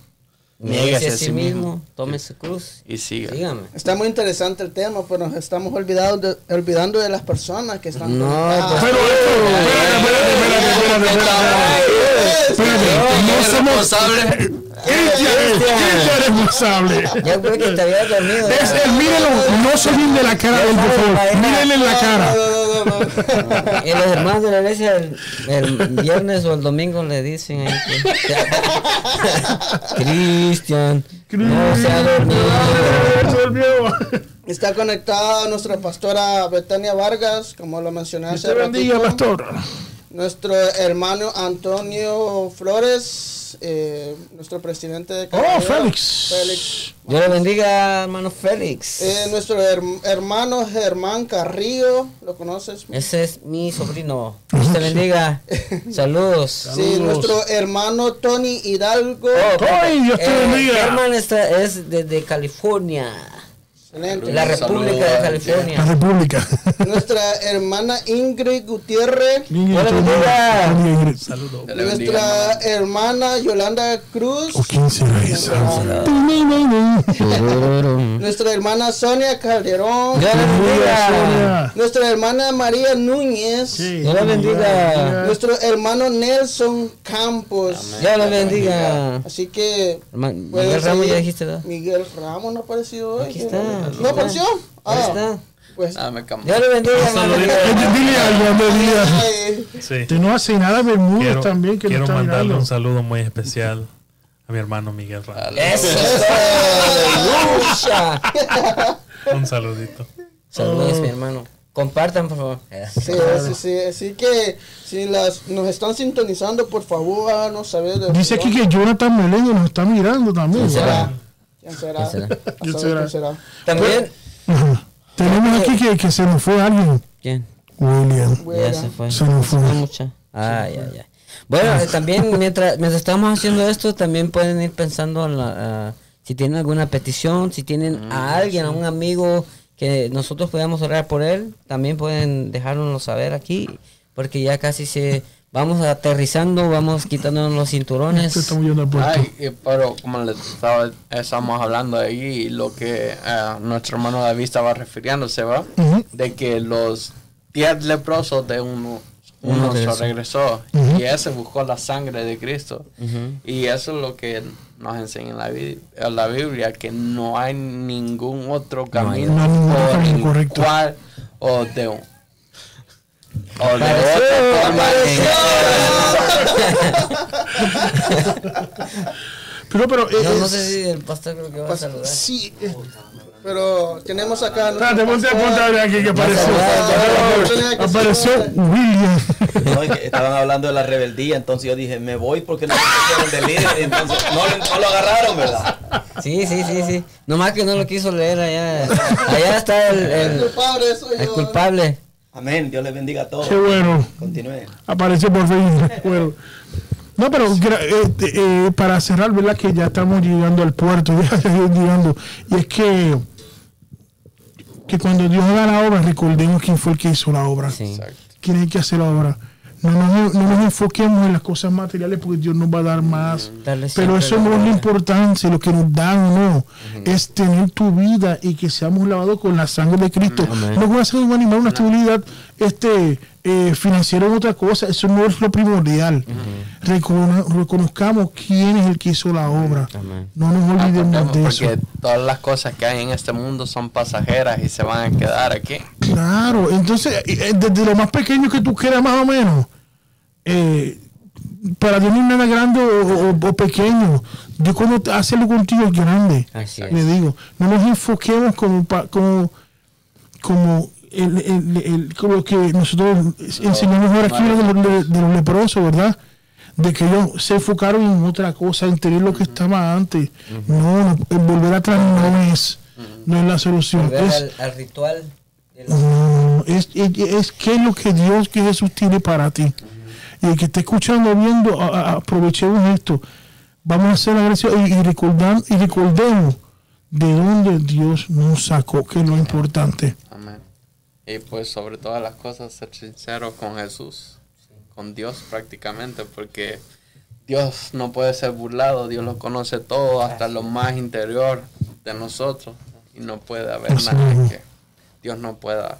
niéguese a sí mismo tome su cruz. y siga. Dígame. Está muy interesante el tema, pero nos estamos olvidando de, olvidando de las personas que están No, pues- Pero esto, espérate, espérate, espérate, espérate, espérate. No somos responsable. Cristian, Cristian es responsable. Ya creo que te había dormido. Es el, mírenlo, no se de la cara de él, por favor. Mírenle en la cara. Y los hermanos de la iglesia el, el viernes o el domingo le dicen ahí que Cristian no se ha dormido. Se durmió. Está conectada nuestra pastora Betania Vargas, como lo mencioné hace Te bendiga, ratito. Nuestro hermano Antonio Flores, eh, nuestro presidente de Oh, Canadá, Félix. Félix. Dios le bendiga, hermano Félix. Eh, nuestro her- hermano Germán Carrillo, ¿lo conoces? Ese es mi sobrino. Dios te bendiga. Saludos. Sí, nuestro hermano Tony Hidalgo. Oh, Ay, Dios te eh, bendiga. Está, es desde California. Excelente. La República de La California. República. Nuestra hermana Ingrid Gutiérrez. Hola, bendiga. Saludos. Nuestra hermana Yolanda Cruz. ¿O quién será esa? Nuestra hermana Sonia Calderón. Dios bendiga. Nuestra hermana María Núñez. Sí. Dios bendiga. Nuestro hermano Nelson Campos. Dios le bendiga. Así que. Miguel Ramos ya dijiste, ¿verdad? Miguel Ramos no apareció hoy. Aquí está. ¿No apareció? Ahí Ah, está. pues. Ah, me cambió. Dios le bendiga, hermano. Dile algo, hombre, dile algo. ay, Sí. Usted no hace nada Bermúdez Quiero, también que quiero no mandarle mirando. un saludo muy especial a mi hermano Miguel Ramos. Eso es todo. Aleluya. Un saludito. Saludos, mi hermano. Compartan, por favor. Sí, sí, sí. Así que si las, nos están sintonizando, por favor, háganos saber. de Dice aquí que Jonathan Meléndez nos está mirando también. ¿Quién será? ¿Quién será? ¿Quién será? ¿Quién será? quién será. También. Tenemos aquí que, que se nos fue alguien. ¿Quién? William. Ya se fue. Se nos fue. mucha. Ay, ay, ay. Bueno, eh, también mientras, mientras estamos haciendo esto, también pueden ir pensando en la, ah, si tienen alguna petición, si tienen a alguien, a un amigo que nosotros podamos orar por él, también pueden dejárnoslo saber aquí, porque ya casi se vamos aterrizando, vamos quitándonos los cinturones. Puerto. Ay, y- pero como les estaba, estamos hablando ahí, lo que eh, nuestro hermano David estaba refiriéndose, ¿va? Ujú. De que los diez leprosos de uno, Uno uno se regresó. regresó Ujú. y ese buscó la sangre de Cristo. Ujú. Y eso es lo que nos enseña en la, en la Biblia, que no hay ningún otro camino No hay ningún o camino en correcto. cual o de un- o de Pero, pero. eh, No, no es- sé si el pastor creo que va a saludar. Sí. eh, Pero tenemos acá. Espérate, ponte a apuntar aquí que apareció. No, Apareció William. No, es que estaban hablando de la rebeldía, entonces yo dije, me voy porque no me pusieron de líder, entonces no, lo- no lo agarraron, ¿verdad? Sí, sí, sí, sí. Nomás que no lo quiso leer allá. Allá está el, El el, culpable soy el yo. culpable. Amén, Dios les bendiga a todos. Qué bueno. Continúen. Apareció por fin. Bueno. No, pero este, eh, para cerrar, ¿verdad? Que ya estamos llegando al puerto, ya estamos llegando. Y es que que cuando Dios haga la obra, recordemos quién fue el que hizo la obra. Sí. Exacto. quién es el que hace la obra. No nos, no nos enfoquemos en las cosas materiales porque Dios nos va a dar más. Pero eso no es lo importante, lo que nos dan o no. Es tener tu vida y que seamos lavados con la sangre de Cristo. Amén. No con la sangre de un animal, una estabilidad este, eh, financiera o otra cosa. Eso no es lo primordial. Recono- reconozcamos quién es el que hizo la obra. Amén. No nos olvidemos Acordemos, de eso. porque todas las cosas que hay en este mundo son pasajeras y se van a quedar aquí. Claro, entonces, eh, desde lo más pequeño que tú quieras, más o menos, eh, para Dios no es nada grande o, o- o pequeño. Dios cuando te hace algo contigo es grande. Así es. Le digo, no nos enfoquemos como, pa- como, como, el, el- el- como lo que nosotros enseñamos ahora aquí de, los- de- los leprosos, ¿verdad? De que ellos se enfocaron en otra cosa, en tener lo que estaba antes. No, no, el volver atrás no es, no es la solución. Volver Es- al, al ritual. la- no, es, es, es qué es lo que Dios, que Jesús tiene para ti. Y el que esté escuchando, viendo, a- a- aprovechemos esto. Vamos a ser agradecidos y, y, recordar, y recordemos de dónde Dios nos sacó, que es lo importante. Amén. Y pues sobre todas las cosas ser sincero con Jesús, con Dios prácticamente, porque Dios no puede ser burlado, Dios lo conoce todo, hasta lo más interior de nosotros, y no puede haber nada que Dios no pueda.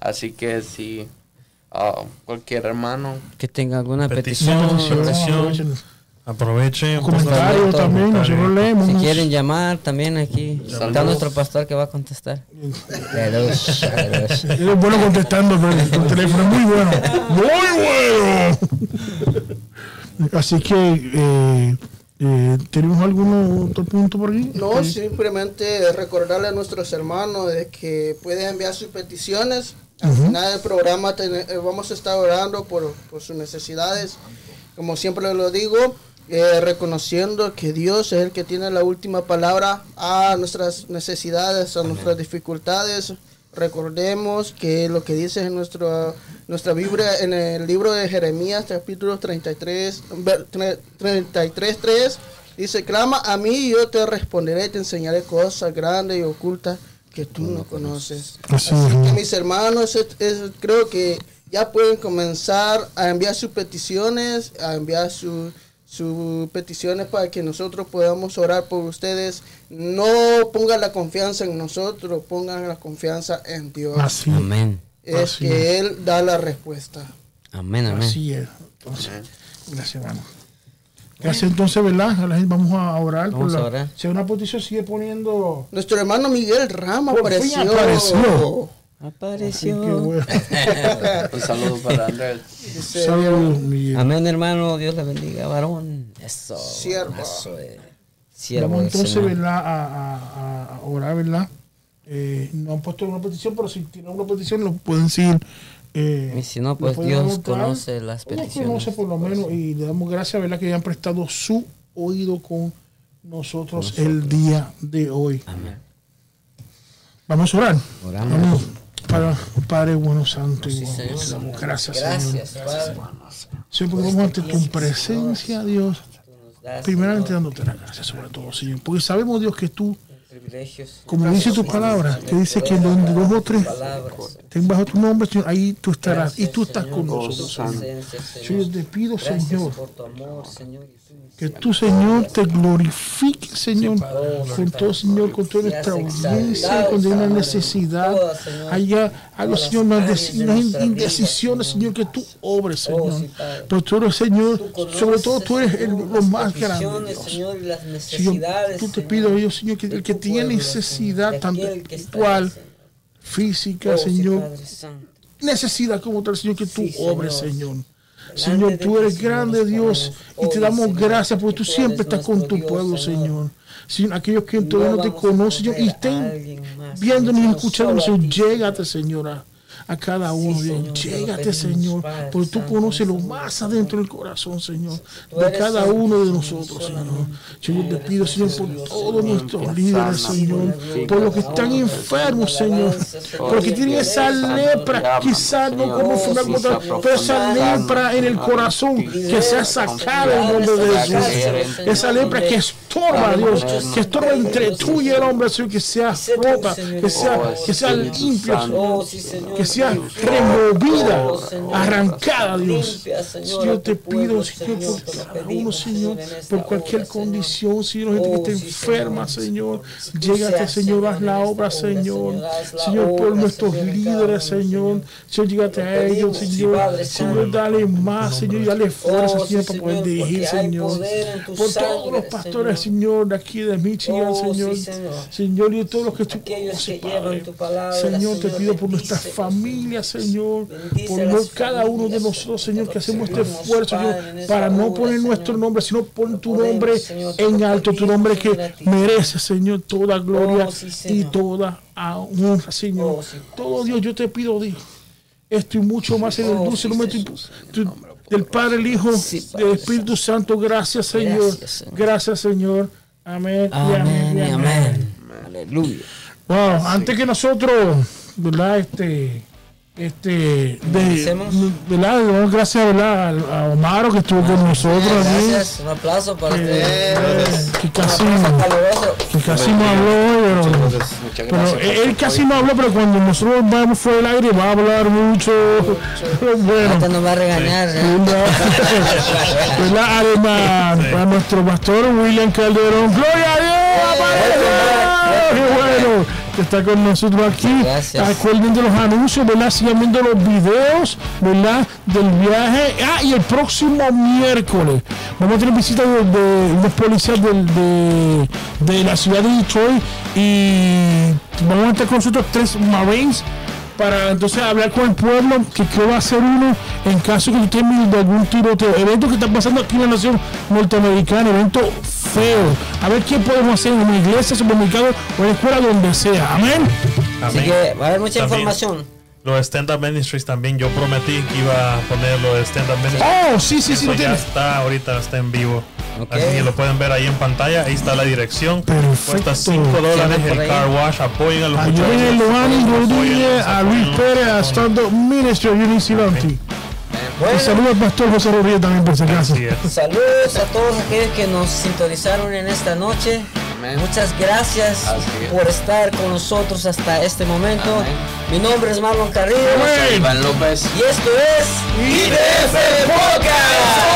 Así que si ah, cualquier hermano Que tenga alguna Petición, petición. Aprovechen. Comentarios también, nosotros leemos. Si quieren llamar, también aquí está Saludos. nuestro pastor que va a contestar. Saludos, es bueno contestando, pero el teléfono es muy bueno. ¡Muy bueno! Así que, eh, eh, ¿tenemos algún otro punto por aquí? No, simplemente recordarle a nuestros hermanos de que pueden enviar sus peticiones. Al final del programa ten- eh, vamos a estar orando por, por sus necesidades. Como siempre lo digo, eh, reconociendo que Dios es el que tiene la última palabra a nuestras necesidades, a nuestras dificultades. Recordemos que lo que dice en nuestra, nuestra Biblia, en el libro de Jeremías, capítulo 33, ver- tre- 33, 3, dice, clama a mí y yo te responderé, te enseñaré cosas grandes y ocultas que tú no conoces. Así que mis hermanos, es- es- creo que ya pueden comenzar a enviar sus peticiones, a enviar su- sus peticiones para que nosotros podamos orar por ustedes. No pongan la confianza en nosotros, pongan la confianza en Dios. Así, es, Amén. es así que Él da la respuesta. Amén, amén. así es. Entonces, gracias, hermano. Gracias, entonces, ¿verdad? A Vamos a orar. por a la- orar. Si una petición, sigue poniendo. Nuestro hermano Miguel Rama Por apareció. Apareció. Bueno. Un saludo para Andrés. Saludos. Amén, hermano. Dios le bendiga, varón. Eso. Siervo. Eso es. Siervo Vamos entonces, Señor. ¿verdad? A, a- a- a orar, ¿verdad? Eh, no han puesto una petición, pero si tienen una petición, lo pueden decir. eh, Y si no, pues Dios anotar. conoce las Dios peticiones. conoce por lo menos y le damos gracias, ¿verdad? Que hayan prestado su oído con nosotros, el día de hoy. Amén. Vamos a orar. Oramos. Vamos, para, Padre bueno, santo y Sí, bueno, Señor. te damos gracias, Señor. Gracias. Señor, porque vamos ante tu presencia, Dios. Primeramente Señor, dándote las gracias sobre todo, Señor. Porque sabemos, Dios, que tú, como dice tu palabra, que dice que donde dos o tres estén bajo tu nombre, Señor, ahí tú estarás. Y tú estás Señor, con nosotros, Señor. Señor, Señor. te pido, Gracias Señor, por tu Señor. que te glorifiques, Señor, con todo, Señor, con toda nuestra audiencia, con una necesidad. Allá, algo, Señor, unas indecisiones, Señor, que tú obres, Señor. Pero tú eres, Señor, sobre todo tú eres el, lo más grande, Dios. Señor, las tú te pido, Dios, Señor, que el que tiene necesidad tanto que espiritual, física, Oh, Señor, necesidad como tal, Señor, que tú obres, Señor. Señor, tú eres grande, Dios, y te damos gracias porque que tú siempre estás con tu pueblo, Señor. Señor. Aquellos que todavía no te conocen, Señor, y estén viéndonos y escuchándonos, Señor. llégate, Señora, a cada Sí, uno, Llégate, pedimos, Señor, Padre porque tú conoces lo más adentro del corazón, Señor, de cada uno de nosotros, Señor. Señor, te pido, Señor, por todos nuestros líderes, Señor, por los que están enfermos, Señor, porque tienen esa lepra, quizás no como Oh, sí, cosa, Señor. pero esa lepra en el corazón que se ha sacado en nombre de Jesús. Esa lepra que estorba Dios, que estorba entre tú y el hombre, Señor, que sea rota, que sea, que sea limpia, Oh, sí, que sea Removida, arrancada, Dios. Señor, a te pido, Señor, por cada uno, Señor, por cualquier condición, Señor, gente que Oh, esté enferma, Señor. Llégate, seas, Señor, haz la obra, Señor, Señor, por nuestros líderes, Señor, Señor, llégate Lo a ellos, Señor, Señor, dale más, Señor, y dale fuerza, Oh, Señor, para poder dirigir, Señor, por todos los pastores, Señor. De aquí de Michigan, Oh, Señor, Señor. Y todos los que tú Señor, te pido por nuestras bendícelos, familias, Señor, por cada uno de nosotros, Señor, que hacemos este esfuerzo, Señor, para no poner nuestro nombre, sino poner tu nombre en alto, tu nombre que merece, Señor, toda gloria Oh, y toda honra, Señor. Oh. Todo Dios, yo te pido, Dios, esto y mucho más en el Oh, dulce nombre del Padre, el Hijo, del Espíritu Santo. Gracias, Señor. Gracias, Señor. Amén. Amén amén. Aleluya. Wow, antes que nosotros, ¿verdad? Este, este, de. ¿verdad? Damos gracias, ¿verdad? A, a Omaro que estuvo con nosotros aquí. Gracias. Un aplauso para Eh, usted. que casi, que casi no habló hoy, pero, Muchas pero gracias. él, él casi no habló, pero cuando nosotros vamos fuera del aire va a hablar mucho. bueno, Ahorita nos va a regañar. ¿eh? ¿verdad? Además, para nuestro pastor William Calderón. ¡Gloria a Dios! ¡Qué bueno! Que está con nosotros aquí. Gracias. Acuerden de los anuncios, ¿verdad? Sigan viendo los videos, ¿verdad? Del viaje. Ah, y el próximo miércoles vamos a tener visita de, de unos policías del- de, de la ciudad de Detroit y vamos a estar con nosotros tres Marines para entonces hablar con el pueblo que qué va a hacer uno en caso que usted mire de algún tiroteo, evento que está pasando aquí en la nación norteamericana, evento feo. A ver qué podemos hacer en una iglesia, supermercado o en la escuela, donde sea. Amén. Así que va a haber mucha También. información. Los stand-up ministries también. Yo prometí que iba a poner lo de stand-up ministries. Oh, sí, sí, sí, lo ya tienes. está, ahorita está en vivo. Ok. Así que lo pueden ver ahí en pantalla. Ahí está la dirección. Perfecto. Cuesta 5 dólares el ahí. car wash. Apoyen a los muchachos. Rodríguez, a Luis Pérez, a. Stand Up Ministry, a Silanti. Y saludos al pastor José Rodríguez también, por si acaso. Saludos a todos aquellos que nos sintonizaron en esta noche. Amén. Muchas gracias es. por estar con nosotros hasta este momento. Amén. Mi nombre es Marlon Carrillo. Iván López. y esto es IDF Podcast.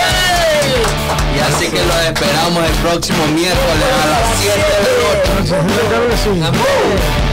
Y así que los esperamos el próximo miércoles a las 7 de la noche.